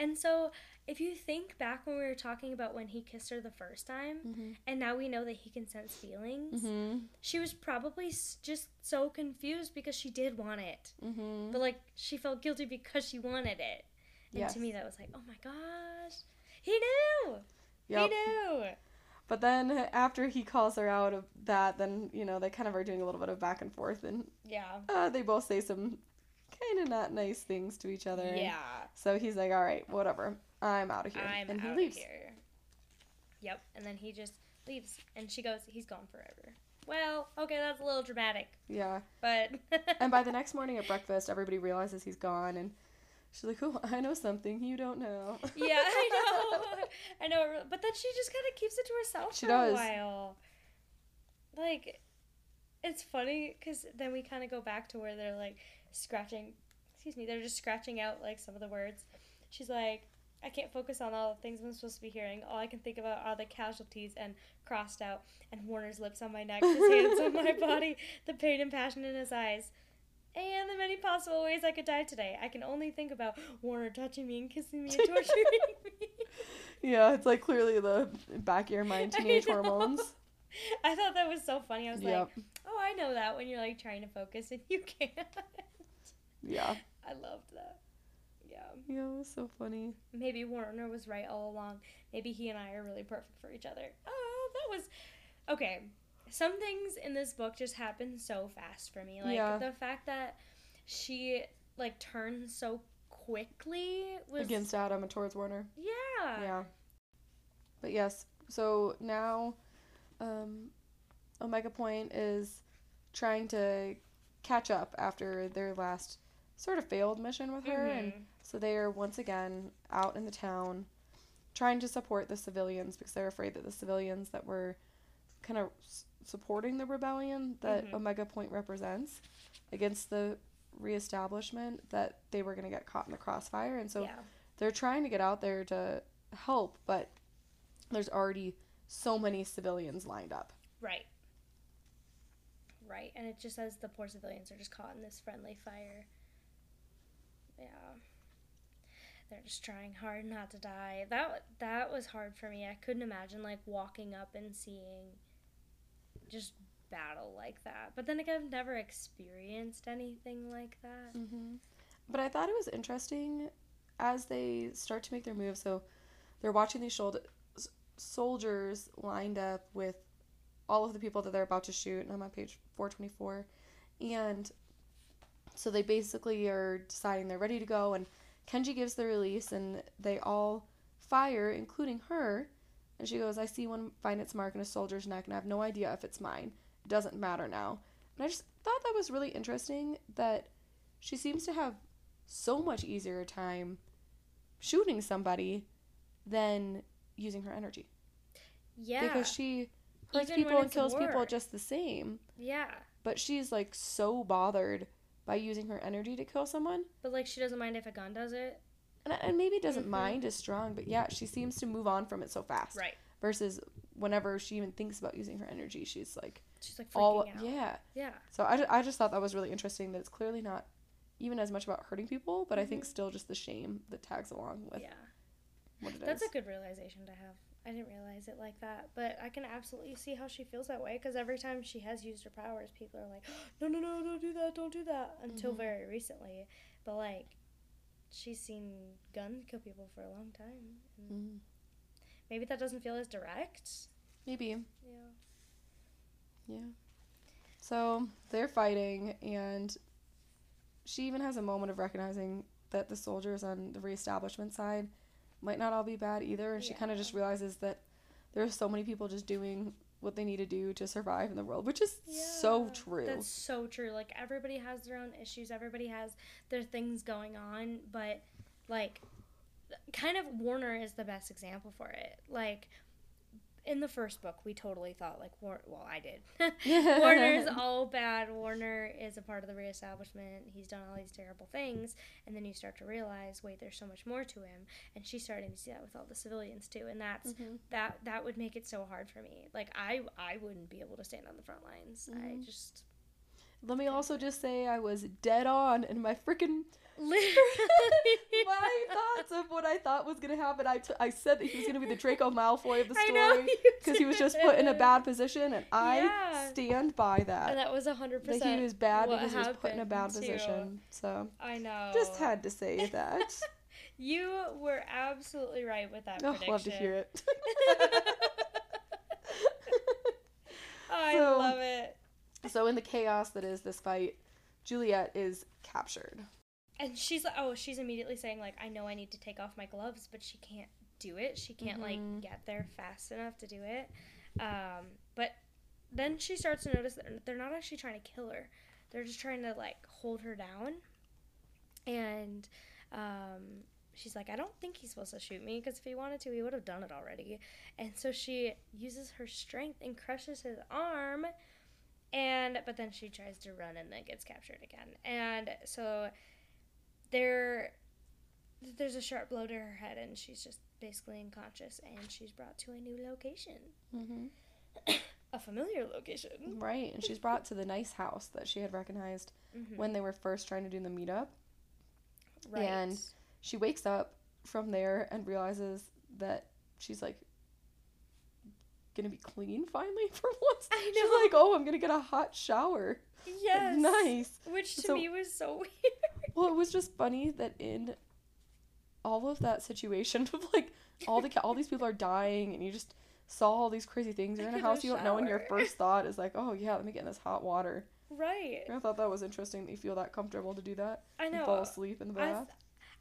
And so, if you think back when we were talking about when he kissed her the first time, Mm-hmm. and now we know that he can sense feelings, Mm-hmm. she was probably just so confused because she did want it. Mm-hmm. But, like, she felt guilty because she wanted it. And Yes. to me, that was like, oh my gosh, he knew! Yep. He knew! But then after he calls her out of that, then you know they kind of are doing a little bit of back and forth, and Yeah. uh, they both say some kind of not nice things to each other. Yeah. So he's like, "All right, whatever, I'm out of here," I'm and he out leaves. of here. Yep. And then he just leaves. And she goes, he's gone forever. Well, okay, that's a little dramatic. Yeah. But. And by the next morning at breakfast, everybody realizes he's gone, and she's like, "Oh, I know something you don't know." Yeah, I know. I know. But then she just kind of keeps it to herself She for does. a while. Like, it's funny because then we kind of go back to where they're like scratching. Excuse me. They're just scratching out like some of the words. She's like, I can't focus on all the things I'm supposed to be hearing. All I can think about are the casualties and crossed out and Warner's lips on my neck, his hands on my body, the pain and passion in his eyes. And the many possible ways I could die today. I can only think about Warner touching me and kissing me and torturing me. yeah, it's like clearly the back of your mind teenage know. hormones. I thought that was so funny. I was Yep. like, oh, I know that when you're like trying to focus and you can't. Yeah. I loved that. Yeah. Yeah, it was so funny. Maybe Warner was right all along. Maybe he and I are really perfect for each other. Oh, that was. Okay. Some things in this book just happen so fast for me. Like Yeah. the fact that she like turned so quickly was Against Adam and towards Warner. Yeah. Yeah. But yes, so now um, Omega Point is trying to catch up after their last sort of failed mission with her. And Mhm. so they are once again out in the town trying to support the civilians because they're afraid that the civilians that were kind of s- supporting the rebellion that Mhm. Omega Point represents against the reestablishment that they were going to get caught in the crossfire. And so yeah. they're trying to get out there to help, but there's already so many civilians lined up. Right. Right, and it just says the poor civilians are just caught in this friendly fire. Yeah. They're just trying hard not to die. That that was hard for me. I couldn't imagine like walking up and seeing just battle like that. But then again, I've never experienced anything like that. Mm-hmm. But I thought it was interesting as they start to make their move. So they're watching these shoulder, soldiers lined up with all of the people that they're about to shoot. And I'm on page 424. And so they basically are deciding they're ready to go. And Kenji gives the release, and they all fire, including her. And she goes, I see one find its mark in a soldier's neck, and I have no idea if it's mine. It doesn't matter now. And I just thought that was really interesting that she seems to have so much easier time shooting somebody than using her energy. Yeah. Because she hurts Even people and kills people just the same. yeah. But she's like so bothered by using her energy to kill someone. But like she doesn't mind if a gun does it. And, and maybe doesn't Mhm. mind as strong, but yeah, she seems to move on from it so fast. Right. Versus whenever she even thinks about using her energy, she's like She's like freaking all out. yeah. Yeah. So I, ju- I just thought that was really interesting that it's clearly not even as much about hurting people, but I think still just the shame that tags along with Mm-hmm. Yeah. what it is. That's a good realization to have. I didn't realize it like that, but I can absolutely see how she feels that way because every time she has used her powers, people are like, "No, no, no, don't do that, don't do that." Until Mhm. very recently, but like, she's seen guns kill people for a long time. And Mhm. Maybe that doesn't feel as direct. Maybe. Yeah. Yeah. So they're fighting, and she even has a moment of recognizing that the soldiers on the reestablishment side might not all be bad either. And she kind of just realizes that there's so many people just doing what they need to do to survive in the world, which is so true. That's so true. Like everybody has their own issues. Everybody has their things going on, but like kind of Warner is the best example for it. Like in the first book, we totally thought like War- well, I did. Warner's all bad. Warner is a part of the reestablishment. He's done all these terrible things, and then you start to realize, wait, there's so much more to him. And she's starting to see that with all the civilians too, and that's Mhm. that that would make it so hard for me. Like I I wouldn't be able to stand on the front lines. I Mhm. just Let me also just say I was dead on in my freaking literally my thoughts of what I thought was gonna happen. I, t- I said that he was gonna be the Draco Malfoy of the story because he was just put in a bad position, and I Yeah. stand by that. And that was a hundred That percent. he was bad because he was put in a bad too. position. So I know. just had to say that. You were absolutely right with that oh, prediction. love to hear it. I So- love it. so in the chaos that is this fight, Juliette is captured. And she's like, oh, she's immediately saying like, I know I need to take off my gloves, but she can't do it. She can't Mhm. like get there fast enough to do it. Um, but then she starts to notice that they're not actually trying to kill her. They're just trying to like hold her down. And um, she's like, I don't think he's supposed to shoot me because if he wanted to, he would have done it already. And so she uses her strength and crushes his arm. And but then she tries to run and then gets captured again. And so there there's a sharp blow to her head and she's just basically unconscious and she's brought to a new location. Mm-hmm. A familiar location. Right, and she's brought to the nice house that she had recognized Mhm. when they were first trying to do the meetup. right. and- She wakes up from there and realizes that she's like gonna be clean finally for once. I know. She's like, oh, I'm gonna get a hot shower. yes. Nice. Which to So- me was so weird. Well, it was just funny that in all of that situation of like all the all these people are dying and you just saw all these crazy things. You're in a house you don't know, and your first thought is like, oh yeah, let me get in this hot water. right. I thought that was interesting that you feel that comfortable to do that. I and know. fall asleep in the I, bath. th-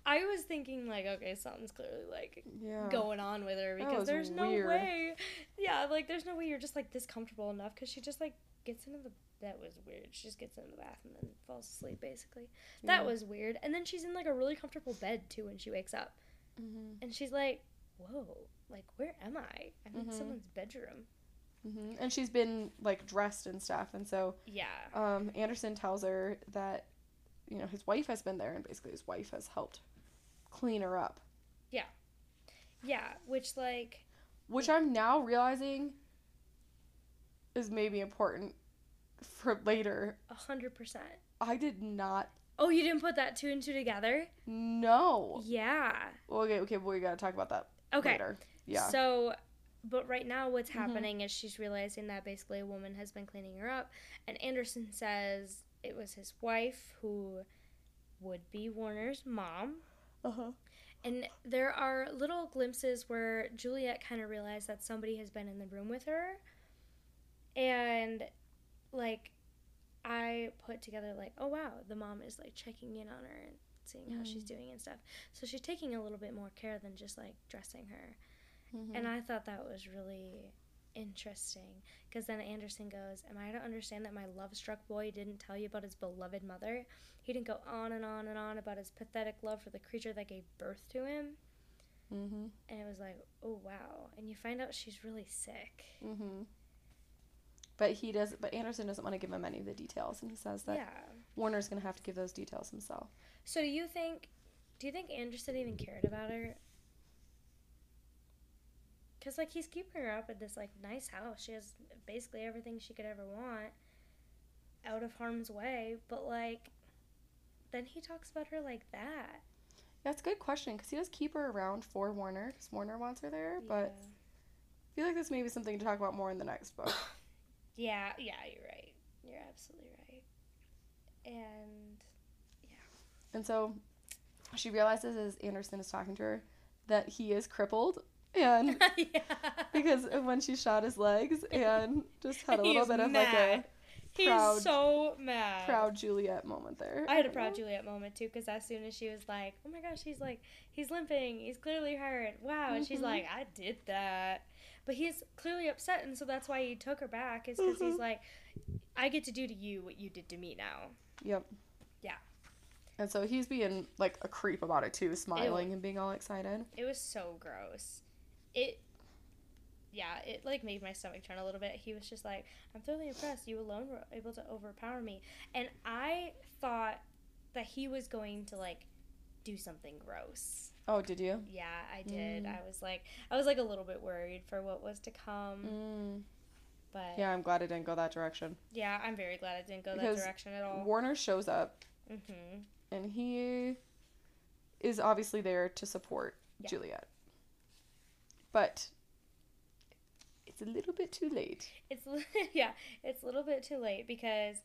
I was thinking like, okay, something's clearly like yeah. going on with her because there's no way. Yeah, like there's no way you're just like this comfortable enough because she just like gets into the. That was weird. She just gets in the bath and then falls asleep basically. That Yeah. was weird. And then she's in like a really comfortable bed too when she wakes up, Mhm. and she's like, "Whoa, like where am I? I'm in Mhm. someone's bedroom." hmm And she's been like dressed and stuff, and so Yeah. um, Anderson tells her that you know his wife has been there, and basically his wife has helped clean her up. Yeah, yeah, which like which I'm now realizing is maybe important for later. a hundred percent. I did not Oh, you didn't put that two and two together? No. Yeah. Okay, okay, well, we gotta talk about that Okay. later. Yeah. So, but right now, what's Mhm. happening is she's realizing that basically a woman has been cleaning her up, and Anderson says it was his wife who would be Warner's mom. Uh huh. And there are little glimpses where Juliette kind of realized that somebody has been in the room with her. And, like, I put together, like, oh wow, the mom is, like, checking in on her and seeing how she's Mhm. doing and stuff. So she's taking a little bit more care than just, like, dressing her. Mm-hmm. And I thought that was really interesting. Because then Anderson goes, Am I to understand that my love struck boy didn't tell you about his beloved mother? He didn't go on and on and on about his pathetic love for the creature that gave birth to him. Mm-hmm. And it was like, Oh, wow. And you find out she's really sick. Mm-hmm. But he does. But Anderson doesn't want to give him any of the details, and he says that yeah. Warner's gonna have to give those details himself. So do you think, do you think Anderson even cared about her? Because, like, he's keeping her up at this, like, nice house. She has basically everything she could ever want out of harm's way. But, like, then he talks about her like that. That's a good question because he does keep her around for Warner because Warner wants her there. But I feel like this may be something to talk about more in the next book. Yeah, yeah, you're right. You're absolutely right. And, yeah. And so she realizes as Anderson is talking to her that he is crippled and yeah. because when she shot his legs and just had a little bit of mad. like a He's so mad. proud Juliette moment there. I had a proud. Juliette moment too, because as soon as she was like, "Oh my gosh," he's like, "He's limping. He's clearly hurt. Wow," and she's Mhm. like, "I did that," but he's clearly upset, and so that's why he took her back, is because he's Mhm. like, "I get to do to you what you did to me now." Yep. Yeah. And so he's being like a creep about it too, smiling and being all excited. It was so gross. It. Yeah, it like made my stomach turn a little bit. He was just like, "I'm thoroughly impressed. You alone were able to overpower me," and I thought that he was going to like do something gross. Oh, did you? Yeah, I did. Mm. I was like, I was like a little bit worried for what was to come, Mm. but yeah. I'm glad it didn't go that direction. Yeah, I'm very glad it didn't go Because that direction at all. Warner shows up hmm and he is obviously there to support Yeah. Juliette. But it's a little bit too late. It's yeah, it's a little bit too late because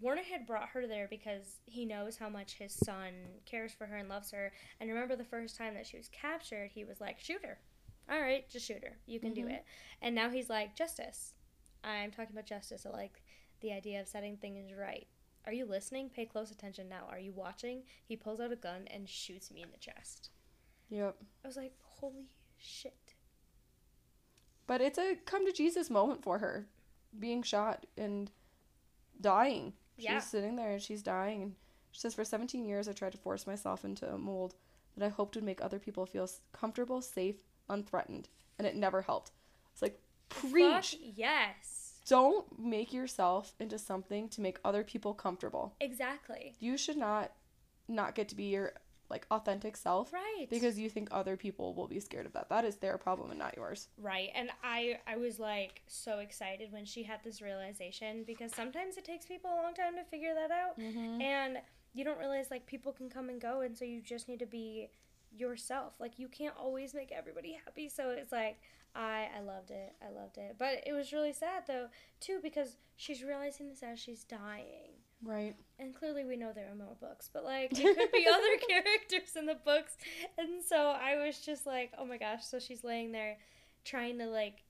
Warner had brought her there because he knows how much his son cares for her and loves her. And remember the first time that she was captured, he was like, "Shoot her." All right, just shoot her. You can do Mhm. it. And now he's like, "Justice." I'm talking about justice. I like the idea of setting things right. Are you listening? Pay close attention now. Are you watching? He pulls out a gun and shoots me in the chest. Yep. I was like, "Holy shit." But it's a come to Jesus moment for her. Being shot and dying. Yeah. She's sitting there and she's dying and she says for 17 years I tried to force myself into a mold that I hoped would make other people feel comfortable, safe, unthreatened, and it never helped. It's like preach. Fuck yes. Don't make yourself into something to make other people comfortable. Exactly. You should not not get to be your like authentic self Right. because you think other people will be scared of that. That is their problem and not yours. Right. And I I was like so excited when she had this realization because sometimes it takes people a long time to figure that out Mm-hmm. and you don't realize like people can come and go and so you just need to be yourself. Like you can't always make everybody happy. So it's like I I loved it. I loved it. But it was really sad though too because she's realizing this as she's dying. Right. And clearly we know there are more books, but like there could be other characters in the books. And so I was just like, oh my gosh, so she's laying there trying to like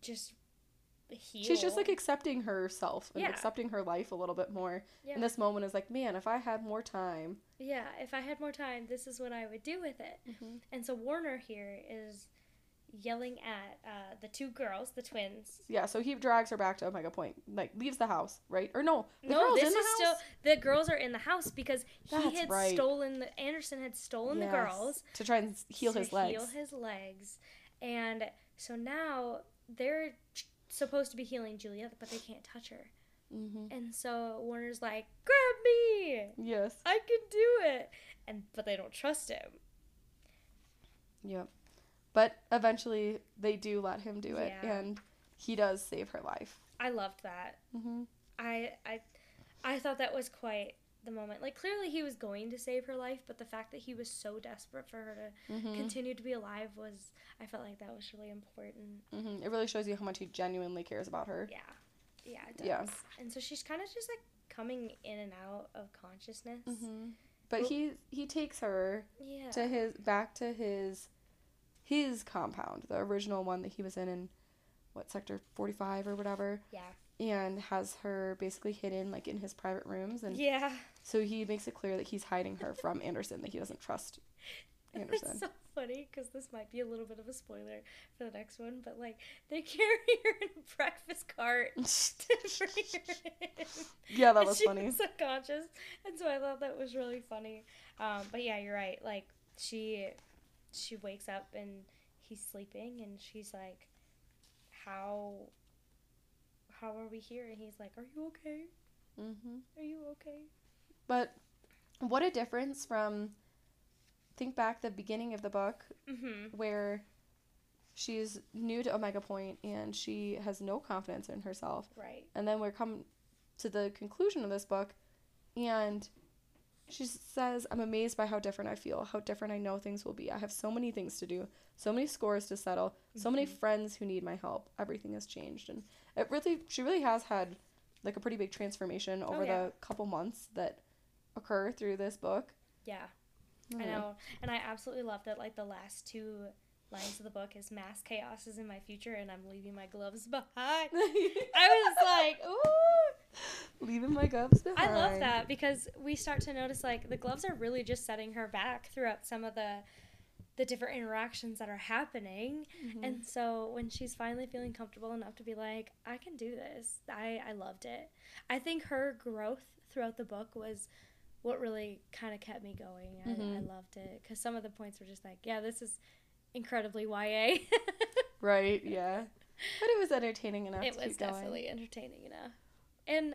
just heal. She's just like accepting herself and Yeah. accepting her life a little bit more. yeah. And this moment is like, man, if I had more time. yeah, if I had more time, this is what I would do with it. Mm-hmm. And so Warner here is yelling at uh, the two girls, the twins. Yeah, so he drags her back to Omega Point, like leaves the house, right? Or no, the no, girl's this in the is house. still the girls are in the house because he That's had right. stolen the Anderson had stolen Yes, the girls to try and heal his legs. Heal his legs, and so now they're supposed to be healing Juliette, but they can't touch her. mm-hmm. And so Warner's like, "Grab me! Yes. I can do it!" And but they don't trust him. Yep. But eventually, they do let him do it, Yeah. and he does save her life. I loved that. Mm-hmm. I I I thought that was quite the moment. Like clearly he was going to save her life, but the fact that he was so desperate for her to Mm-hmm. continue to be alive was I felt like that was really important. mm-hmm. It really shows you how much he genuinely cares about her. Yeah. Yeah, it does. Yeah. And so she's kind of just like coming in and out of consciousness. Mm-hmm. But Well- he he takes her Yeah. to his back to his his compound, the original one that he was in in what sector forty five or whatever, yeah. and has her basically hidden like in his private rooms, and Yeah. so he makes it clear that he's hiding her from Anderson, that he doesn't trust Anderson. It's so funny because this might be a little bit of a spoiler for the next one, but like they carry her in a breakfast cart to bring her in. yeah, that was funny. was unconscious, and so I thought that was really funny. Um, but yeah, you're right. Like she, she wakes up and he's sleeping, and she's like, "How, how are we here?" And he's like, "Are you okay? mm-hmm. Are you okay?" But what a difference from think back the beginning of the book Mm-hmm. where she's new to Omega Point and she has no confidence in herself. Right. And then we're come to the conclusion of this book and she says, I'm amazed by how different I feel, how different I know things will be. I have so many things to do, so many scores to settle, so many Mhm. friends who need my help. Everything has changed. And it really, she really has had like a pretty big transformation over Oh, yeah. the couple months that occur through this book. Yeah. I Mhm. know, and I absolutely loved it. Like the last two lines of the book is mass chaos is in my future and I'm leaving my gloves behind. I was like, ooh. Leaving my gloves behind. I love that because we start to notice like the gloves are really just setting her back throughout some of the the different interactions that are happening. Mhm. And so when she's finally feeling comfortable enough to be like, I can do this. I I loved it. I think her growth throughout the book was what really kind of kept me going. I, I Mhm. loved it cuz some of the points were just like, yeah, this is incredibly YA. right, yeah. But it was entertaining enough it to was definitely entertaining enough and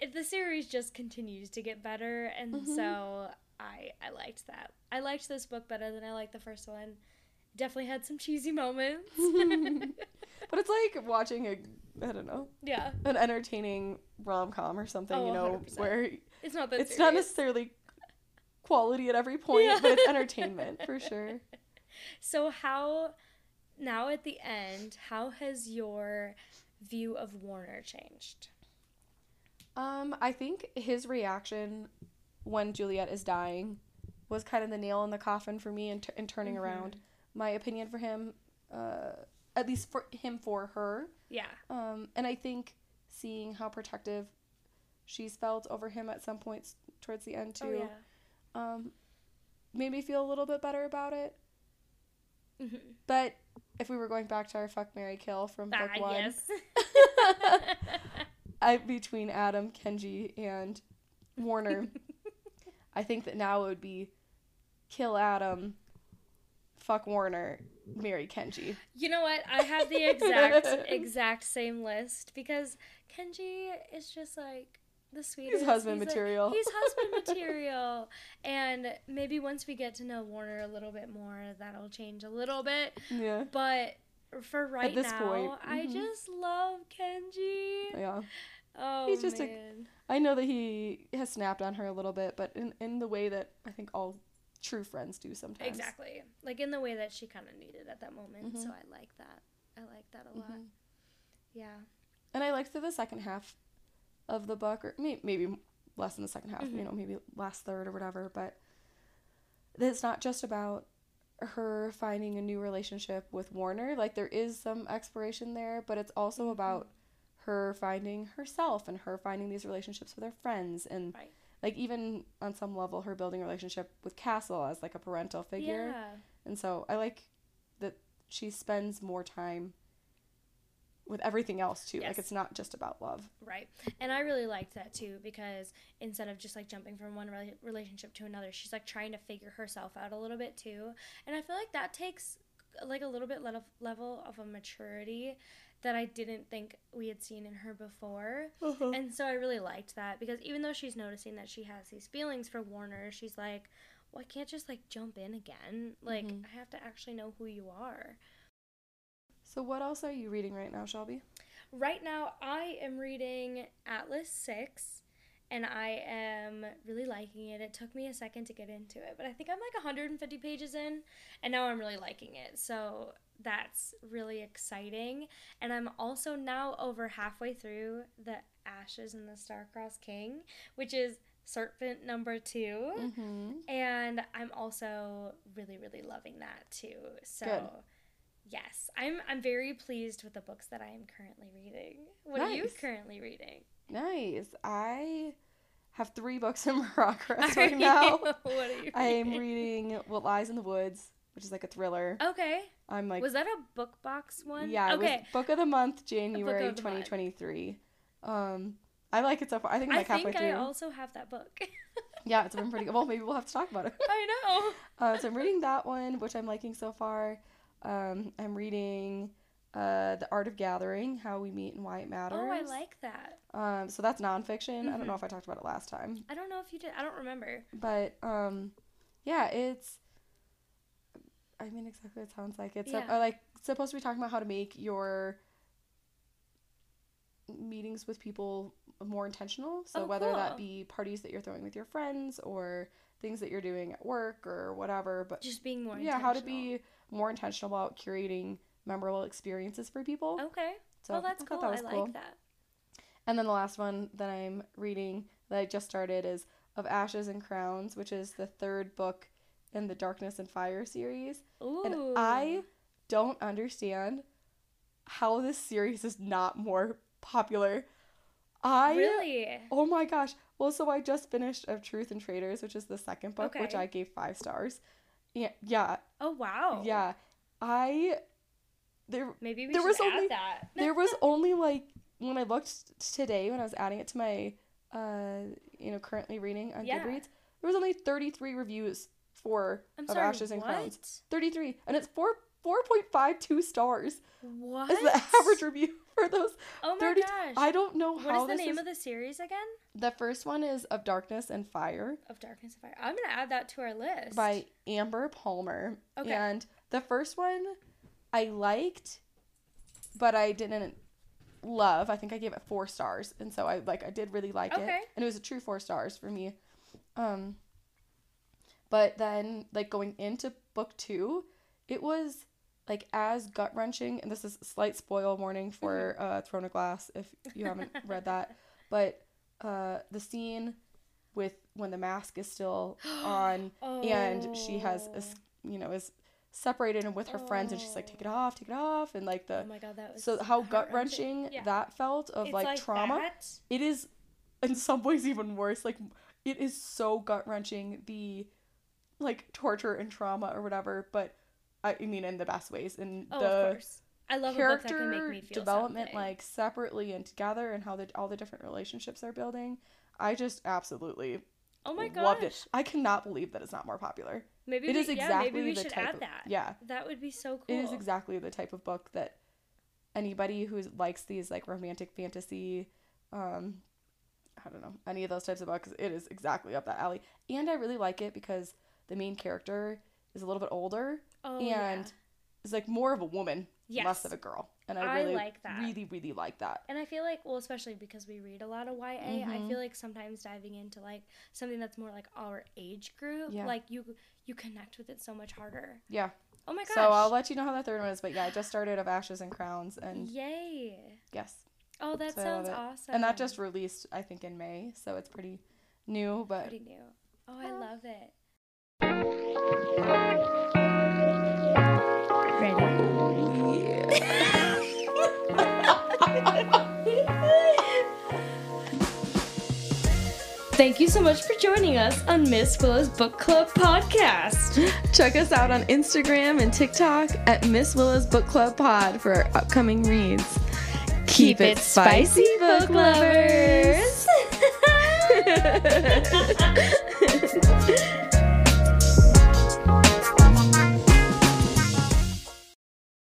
it, the series just continues to get better and Mhm. so i i liked that i liked this book better than i liked the first one definitely had some cheesy moments But it's like watching a I don't know, yeah an entertaining rom com or something, Oh, you know, 100%. where it's not that it's not necessarily quality at every point, Yeah. but it's entertainment for sure. so how now at the end how has your view of warner changed Um, I think his reaction when Juliette is dying was kind of the nail in the coffin for me in, t- in turning Mhm. around my opinion for him, uh, at least for him for her. yeah Um, and I think seeing how protective she's felt over him at some points towards the end too, oh yeah um, made me feel a little bit better about it. hmm But if we were going back to our fuck Mary kill from book ah, one, yes I between Adam, Kenji, and Warner, I think that now it would be kill Adam, fuck Warner, marry Kenji. You know what? I have the exact exact same list because Kenji is just like the sweetest. husband He's material. he's husband material, and maybe once we get to know Warner a little bit more, that'll change a little bit. Yeah. But for right this now, point, I mhm. just love Kenji. Yeah. Oh He's just man. I know that he has snapped on her a little bit, but in, in the way that I think all true friends do sometimes. exactly like in the way that she kind of needed at that moment. Mhm. So I like that. I like that a lot. Mhm. Yeah. And I liked the second half of the book, or may- maybe less than the second half, you know, maybe last third or whatever, but it's not just about her finding a new relationship with Warner. Like, there is some exploration there, but it's also Mhm. about her finding herself and her finding these relationships with her friends and Right. like even on some level her building a relationship with Castle as like a parental figure. Yeah. And so I like that she spends more time with everything else too. Yes. Like it's not just about love. Right. And I really liked that too because instead of just like jumping from one rela- relationship to another, she's like trying to figure herself out a little bit too. And I feel like that takes like a little bit le- level of a maturity that I didn't think we had seen in her before. And so I really liked that because even though she's noticing that she has these feelings for Warner, she's like, well, I can't just like jump in again. Like, Mhm. I have to actually know who you are. So what else are you reading right now, Shelby? Right now, I am reading Atlas 6 and I am really liking it. It took me a second to get into it, but I think I'm like 150 pages in and now I'm really liking it. So that's really exciting. And I'm also now over halfway through the Ashes and the Star-Cursed King, which is Serpent number 2. Mm-hmm. And I'm also really, really loving that too. So Good. Yes, I'm I'm very pleased with the books that I am currently reading. What are you currently reading? Nice. I have three books in progress right now. what are you reading? I am reading What Lies in the Woods, which is like a thriller. Okay. I'm like was that a book box one? Yeah, it Okay. was book of the month, January the month. 2023. Um, I like it so far. I think I'm I like halfway think through. I also have that book. Yeah, it's been pretty good. Well, maybe we'll have to talk about it. I know. Uh, so I'm reading that one, which I'm liking so far. Um, I'm reading uh, The Art of Gathering, How We Meet and Why It Matters. Oh, I like that. Um, so that's nonfiction. I don't know if I talked about it last time, I don't know if you did. I don't remember. but um, yeah, it's. I mean, exactly what it sounds like. It's uh, Yeah. like supposed to be talking about how to make your meetings with people more intentional. So Oh, whether cool. that be parties that you're throwing with your friends or things that you're doing at work or whatever, but Just being more yeah, how to be more intentional about curating memorable experiences for people. Okay. So well, that's I cool. that I like cool. that. And then the last one that I'm reading that I just started is Of Ashes and Crowns, which is the third book in the Darkness and Fire series. Ooh. And I don't understand how this series is not more popular. I really? Oh my gosh. Well, so I just finished of Truth and Traders, which is the second book, which I gave five stars. Yeah, yeah, Oh wow. yeah. I there Maybe we There should was only- that. there was only like when I looked today when I was adding it to my uh you know currently reading on Yeah. Goodreads, there was only 33 reviews for I'm of sorry. Ashes and what? Crowns. 33 and it's 4 4.52 stars What? is the average review for those Oh my 30 gosh. I don't know what how is the name is of the series again? the first one is Of Darkness and Fire Of Darkness and Fire. I'm gonna add that to our list. by Amber Palmer Okay. and the first one I liked but I didn't love. I think I gave it 4 stars and so I like I did really like it and it was a true 4 stars for me. Um but then like going into book 2, it was like as gut wrenching and this is a slight spoil warning for Mm-hmm. uh Throne of Glass if you haven't read that. But uh the scene with when the mask is still on and she has Oh. you know is separated and with her friends and she's like take it off take it off and like the Oh my god, that was so how gut heart-wrenching. Yeah. that felt of It's like, trauma that. it is in some ways even worse like it is so gut wrenching the like torture and trauma or whatever but I, mean in the best ways and Oh, the of course. I love a that can make character me feel development something. like separately and together and how the all the different relationships they're building i just absolutely Oh my gosh. loved it i cannot believe that it's not more popular Maybe it we, is yeah, exactly maybe we the should type add of that. yeah That would be so cool. it is exactly the type of book that anybody who likes these like romantic fantasy um i don't know any of those types of books it is exactly up that alley and i really like it because the main character is a little bit older oh, and yeah. is like more of a woman Yes. less of a girl and i I really like that. really really like that And I feel like, well, especially because we read a lot of YA, I Mhm. feel like sometimes diving into like something that's more like our age group, Yeah. like you you connect with it so much harder. yeah Oh my gosh. so i'll let you know how the third one is but yeah i just started of ashes and crowns and Yay. yes Oh, that So sounds awesome. and that just released i think in may so it's pretty new but pretty new. Oh, I love it. Thank you so much for joining us on Miss Willa's Book Club podcast. Check us out on Instagram and TikTok at Miss Willa's Book Club Pod for our upcoming reads. Keep it spicy, book lovers.